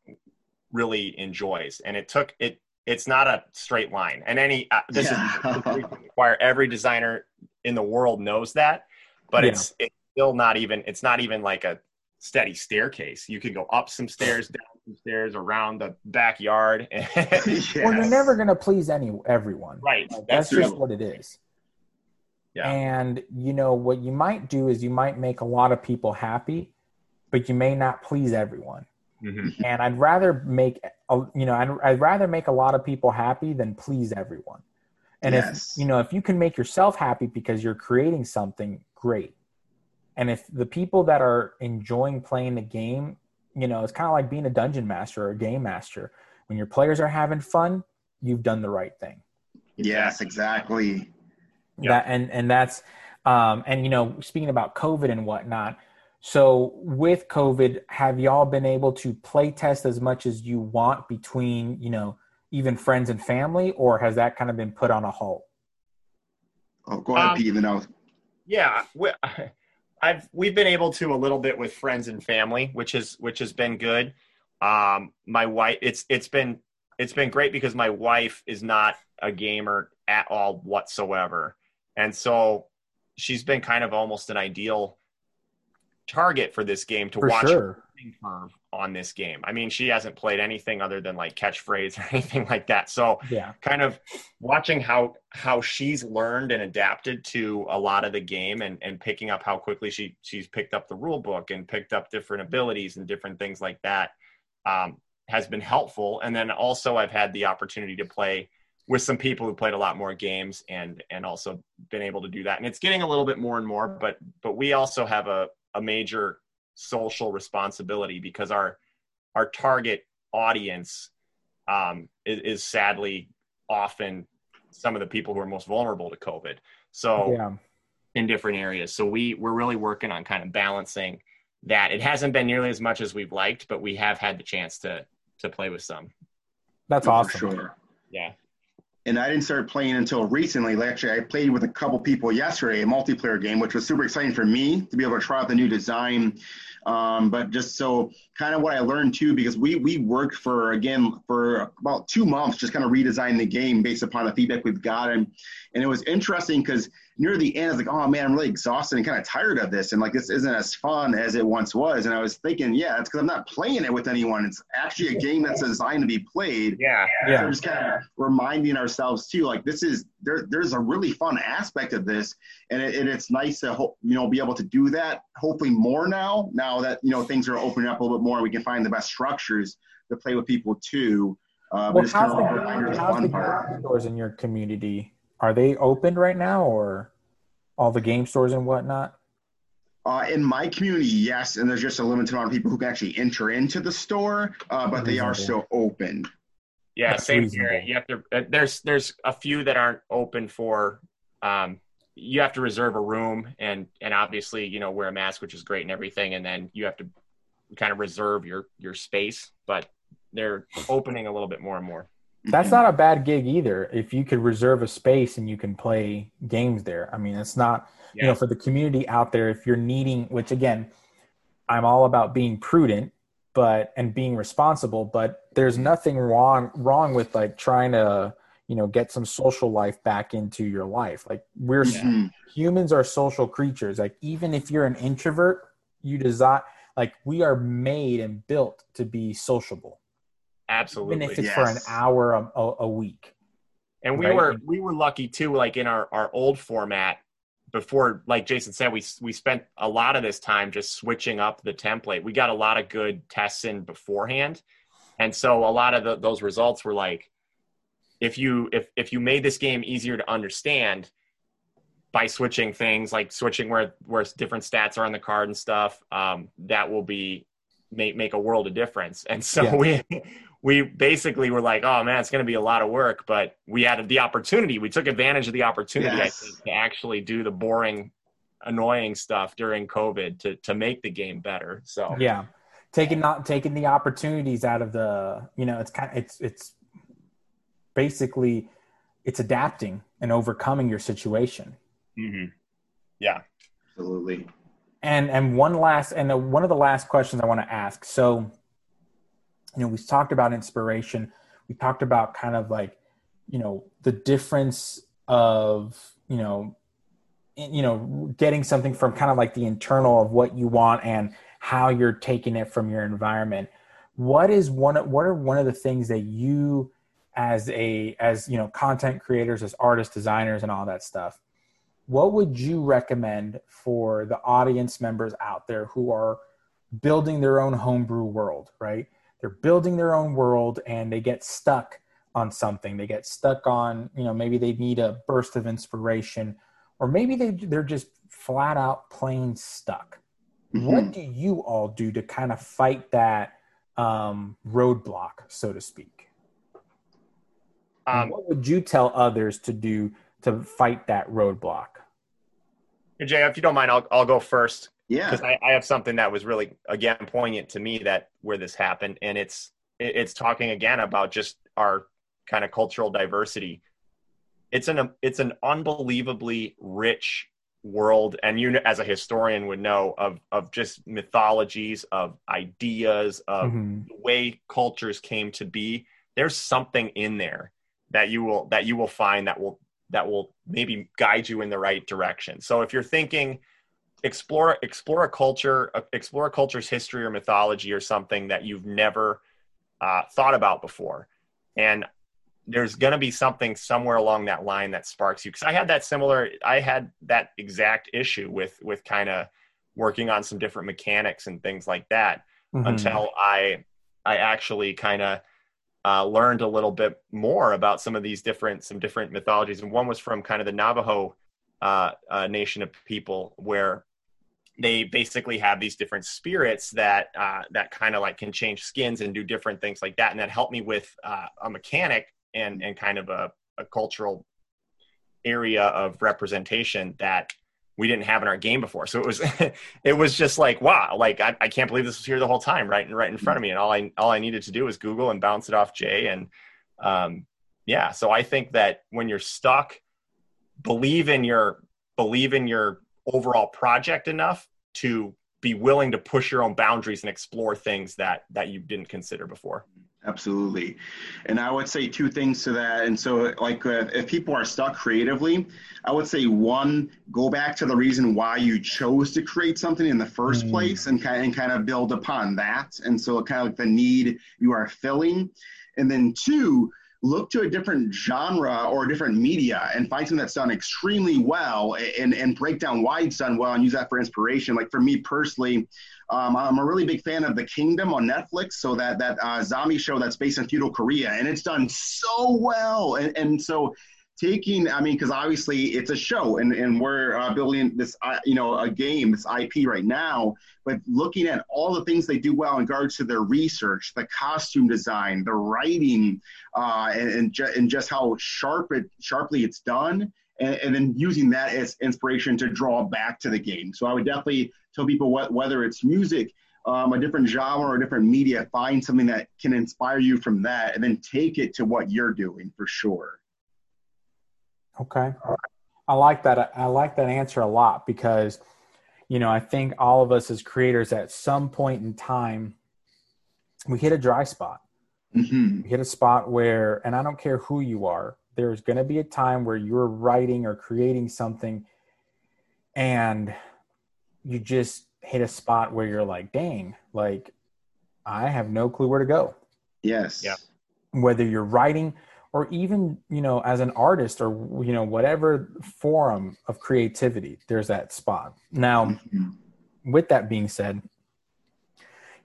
really enjoys and it took it it's not a straight line and any uh, this Yeah. is require every designer in the world knows that but Yeah. it's it's still not even it's not even like a steady staircase you can go up some stairs down some stairs around the backyard yes. well you're never going to please any everyone right Like, that's that's just what it is Yeah. And you know what you might do is you might make a lot of people happy, but you may not please everyone. Mhm. and I'd rather make a- you know I'd, I'd rather make a lot of people happy than please everyone. And Yes. if you know if you can make yourself happy because you're creating something great, and if the people that are enjoying playing the game, you know, it's kind of like being a dungeon master or a game master. When your players are having fun, you've done the right thing. Yes, exactly. Yeah. That and and that's um and you know speaking about COVID and whatnot. So with COVID, have y'all been able to play test as much as you want between you know even friends and family, or has that kind of been put on a halt? Oh, go ahead, Um, Pete. Even though Yeah, we, I've we've been able to a little bit with friends and family, which is which has been good. Um, my wife, it's it's been it's been great because my wife is not a gamer at all whatsoever, and so she's been kind of almost an ideal target for this game to For watch sure. curve on this game. I mean, she hasn't played anything other than like catchphrase or anything like that, so Yeah. kind of watching how how she's learned and adapted to a lot of the game and and picking up how quickly she she's picked up the rule book and picked up different abilities and different things like that um, has been helpful and then also i've had the opportunity to play with some people who played a lot more games and and also been able to do that and it's getting a little bit more and more but but we also have a, a major social responsibility because our our target audience um, is, is sadly often some of the people who are most vulnerable to COVID. So Yeah. in different areas. So we we're really working on kind of balancing that. It hasn't been nearly as much as we've liked, but we have had the chance to to play with some. That's for awesome. sure. Yeah. And I didn't start playing until recently. Actually, I played with a couple people yesterday, a multiplayer game, which was super exciting for me to be able to try out the new design. Um, but just so kind of what I learned too, because we we worked for again for about two months, just kind of redesigning the game based upon the feedback we've gotten, and it was interesting because near the end, I was like, oh man, I'm really exhausted and kind of tired of this, and like this isn't as fun as it once was. And I was thinking, yeah, it's because I'm not playing it with anyone. It's actually a game that's designed to be played. Yeah. Yeah. We're just kind of reminding ourselves too, like this is there. There's a really fun aspect of this, and, it, and it's nice to ho- you know be able to do that. Hopefully more now. Now that you know things are opening up a little bit more, we can find the best structures to play with people too. Uh, but Well, it's how's kind the, of a reminder of the how's the fun part. game stores in your community? Are they open right now, or all the game stores and whatnot? Uh, in my community, yes, and there's just a limited amount of people who can actually enter into the store, uh, but they are still open. Yeah, That's same reasonable. here. You have to. Uh, there's there's a few that aren't open for. Um, you have to reserve a room and and obviously you know wear a mask, which is great and everything, and then you have to kind of reserve your your space. But they're opening a little bit more and more. That's not a bad gig either. If you could reserve a space and you can play games there, I mean, it's not you know for the community out there. If you're needing, which again, I'm all about being prudent, but and being responsible. But there's nothing wrong wrong with like trying to you know get some social life back into your life. Like we're Mhm. humans are social creatures. Like even if you're an introvert, you desire like we are made and built to be sociable, Absolutely. even if it's for an hour a, a, a week. And we Right. were we were lucky too. Like in our our old format, before like Jason said, we we spent a lot of this time just switching up the template. We got a lot of good tests in beforehand, and so a lot of the, those results were like, if you if if you made this game easier to understand by switching things like switching where where different stats are on the card and stuff, um, that will be make make a world of difference. And so Yeah. we we basically were like, oh man, it's going to be a lot of work, but we had the opportunity. We took advantage of the opportunity I think, to actually do the boring, annoying stuff during COVID to to make the game better. So Yeah, taking not taking the opportunities out of the you know it's kind of it's it's basically it's adapting and overcoming your situation. mhm. yeah, Absolutely. And and one last and one of the last questions I want to ask. So, you know, we've talked about inspiration. We talked about kind of like, you know, the difference of you know, in- you know, getting something from kind of like the internal of what you want and how you're taking it from your environment. What is one? of- What are one of the things that you, as a as you know, content creators, as artists, designers, and all that stuff what would you recommend for the audience members out there who are building their own homebrew world, right? They're building their own world and they get stuck on something. They get stuck on, you know, maybe they need a burst of inspiration, or maybe they they're just flat out plain stuck. Mm-hmm. What do you all do to kind of fight that um, roadblock, so to speak? Um, what would you tell others to do to fight that roadblock? Jay, if you don't mind, I'll I'll go first. Yeah, because I, I, have something that was really again poignant to me that where this happened, and it's it's talking again about just our kind of cultural diversity. It's an it's an unbelievably rich world, and you as a historian would know of of just mythologies, of ideas, of mm-hmm. the way cultures came to be. There's something in there that you will that you will find that will that will maybe guide you in the right direction. So if you're thinking explore explore a culture explore a culture's history or mythology or something that you've never uh, thought about before. And there's going to be something somewhere along that line that sparks you. Because i had that similar i had that exact issue with with kind of working on some different mechanics and things like that mm-hmm. until i i actually kind of uh, learned a little bit more about some of these different some different mythologies. And one was from kind of the navajo uh, uh, nation of people where they basically have these different spirits that uh, that kind of like can change skins and do different things like that and that helped me with uh, a mechanic and and kind of a, a cultural area of representation that we didn't have in our game before. So it was it was just like wow, like I, I can't believe this was here the whole time, right and right in front of me. And all I all I needed to do was Google and bounce it off Jay. And um, yeah, so I think that when you're stuck, believe in your believe in your overall project enough to be willing to push your own boundaries and explore things that that you didn't consider before. Absolutely. And I would say two things to that. And so, like, uh, if people are stuck creatively, I would say one, go back to the reason why you chose to create something in the first mm. place and kind, of, and kind of build upon that. And so, kind of like the need you are filling. And then two, look to a different genre or a different media and find something that's done extremely well and, and break down why it's done well and use that for inspiration. Like for me personally, um, I'm a really big fan of The Kingdom on Netflix. So that that uh, zombie show that's based in feudal Korea, and it's done so well. And, and so taking, I mean, because obviously it's a show, and and we're uh, building this, uh, you know, a game, this IP right now. But looking at all the things they do well in regards to their research, the costume design, the writing, uh, and and, ju- and just how sharp it sharply it's done and, and, then using that as inspiration to draw back to the game. So I would definitely tell people what, whether it's music, um, a different genre or different media, find something that can inspire you from that, and then take it to what you're doing for sure. Okay, I like that. I like that answer a lot because, you know, I think all of us as creators at some point in time, we hit a dry spot. Mm-hmm. We hit a spot where, and I don't care who you are, there's going to be a time where you're writing or creating something and you just hit a spot where you're like, dang, like I have no clue where to go. Yes. Yeah. Whether you're writing or even, you know, as an artist or, you know, whatever forum of creativity, there's that spot. Now, mm-hmm. with that being said,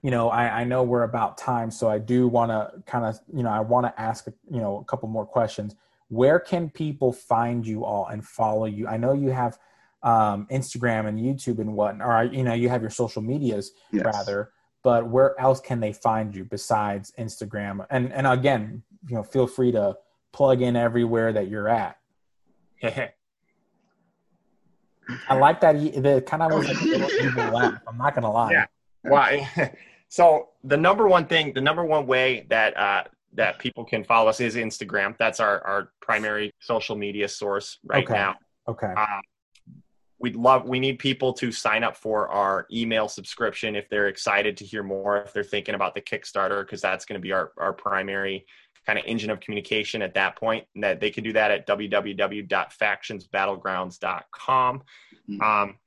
you know, I, I know we're about time, so I do want to kind of, you know, I want to ask, you know, a couple more questions where can people find you all and follow you? I know you have um, Instagram and YouTube and what, or you know, you have your social medias yes. rather. But where else can they find you besides Instagram? And and again, you know, feel free to plug in everywhere that you're at. I like that. The kind of was like evil laugh. I'm not gonna lie. Yeah. Why? so the number one thing, the number one way that uh, that people can follow us is Instagram. That's our, our primary social media source right okay. now. Okay. Um, we'd love, we need people to sign up for our email subscription if they're excited to hear more, if they're thinking about the Kickstarter, because that's going to be our, our primary kind of engine of communication at that point. And that they can do that at www.factionsbattlegrounds.com. Mm-hmm. Um,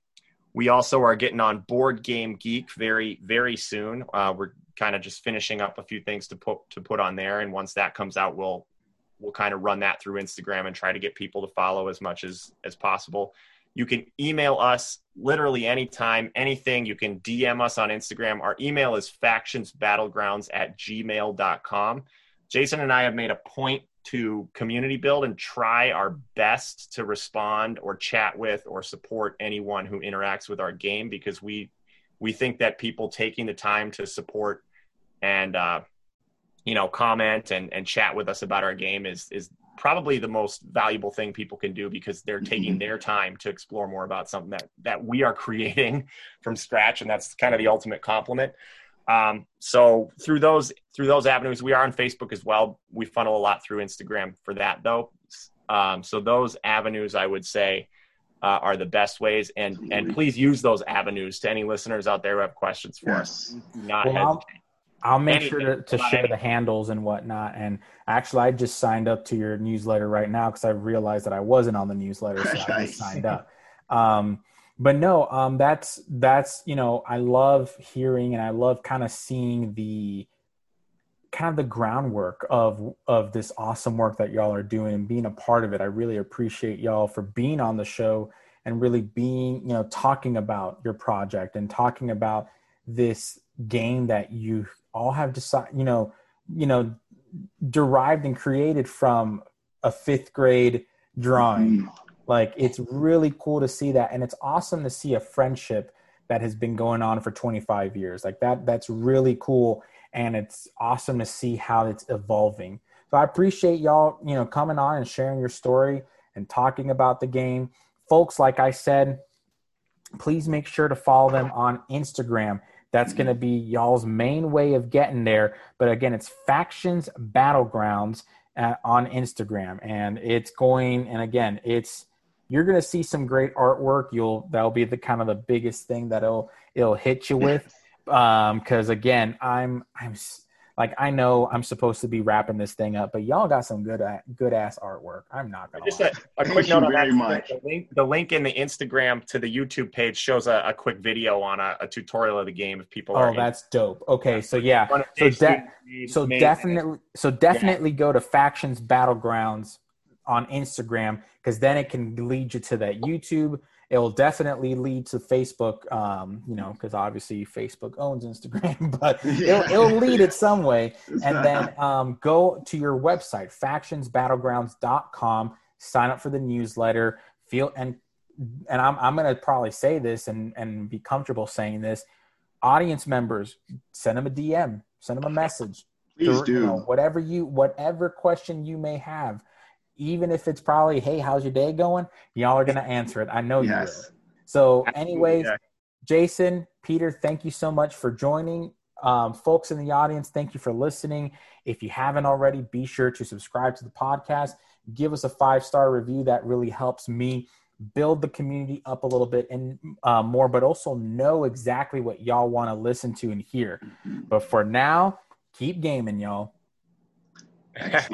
we also are getting on Board Game Geek very, very soon. Uh, we're kind of just finishing up a few things to put to put on there. And once that comes out, we'll we'll kind of run that through Instagram and try to get people to follow as much as as possible. You can email us literally anytime, anything. You can DM us on Instagram. Our email is factionsbattlegrounds at gmail.com. Jason and I have made a point to community build and try our best to respond or chat with or support anyone who interacts with our game because we we think that people taking the time to support and uh, you know comment and, and chat with us about our game is is probably the most valuable thing people can do because they're taking mm-hmm. their time to explore more about something that that we are creating from scratch and that's kind of the ultimate compliment um, so through those through those avenues we are on facebook as well we funnel a lot through instagram for that though um, so those avenues i would say uh, are the best ways and and please use those avenues to any listeners out there who have questions for yes. us not well, hesitate I'll make Anything. sure to, to share the handles and whatnot. And actually, I just signed up to your newsletter right now because I realized that I wasn't on the newsletter, so I just signed up. Um, but no, um, that's that's you know I love hearing and I love kind of seeing the kind of the groundwork of of this awesome work that y'all are doing and being a part of it. I really appreciate y'all for being on the show and really being you know talking about your project and talking about this game that you all have decided, you know, you know, derived and created from a fifth grade drawing. Mm-hmm. Like it's really cool to see that, and it's awesome to see a friendship that has been going on for 25 years. Like that, that's really cool, and it's awesome to see how it's evolving. So I appreciate y'all, you know, coming on and sharing your story and talking about the game, folks. Like I said, please make sure to follow them on Instagram that's going to be y'all's main way of getting there. But again, it's Factions Battlegrounds uh, on Instagram, and it's going. And again, it's you're going to see some great artwork. You'll that'll be the kind of the biggest thing that it'll it'll hit you with. Um, because again, I'm I'm like I know I'm supposed to be wrapping this thing up, but y'all got some good good ass artwork. I'm not gonna. Just a, a, quick note on that. Much. The link, the link in the Instagram to the YouTube page shows a, a quick video on a, a, tutorial of the game if people. Oh, that's dope. Okay, so yeah, so de- so definitely, so definitely yeah. go to Factions Battlegrounds on Instagram because then it can lead you to that YouTube it will definitely lead to Facebook, um, you know, because obviously Facebook owns Instagram, but yeah. it'll, it'll, lead it some way. And then um, go to your website, factionsbattlegrounds.com, sign up for the newsletter, feel and and I'm I'm gonna probably say this and and be comfortable saying this. Audience members, send them a DM, send them a message. Please do. You know, whatever you whatever question you may have even if it's probably, hey, how's your day going? Y'all are going to answer it. I know yes. you will. So, anyways, yeah. Jason, Peter, thank you so much for joining. Um, folks in the audience, thank you for listening. If you haven't already, be sure to subscribe to the podcast. Give us a five star review. That really helps me build the community up a little bit and uh, more, but also know exactly what y'all want to listen to and hear. But for now, keep gaming, y'all.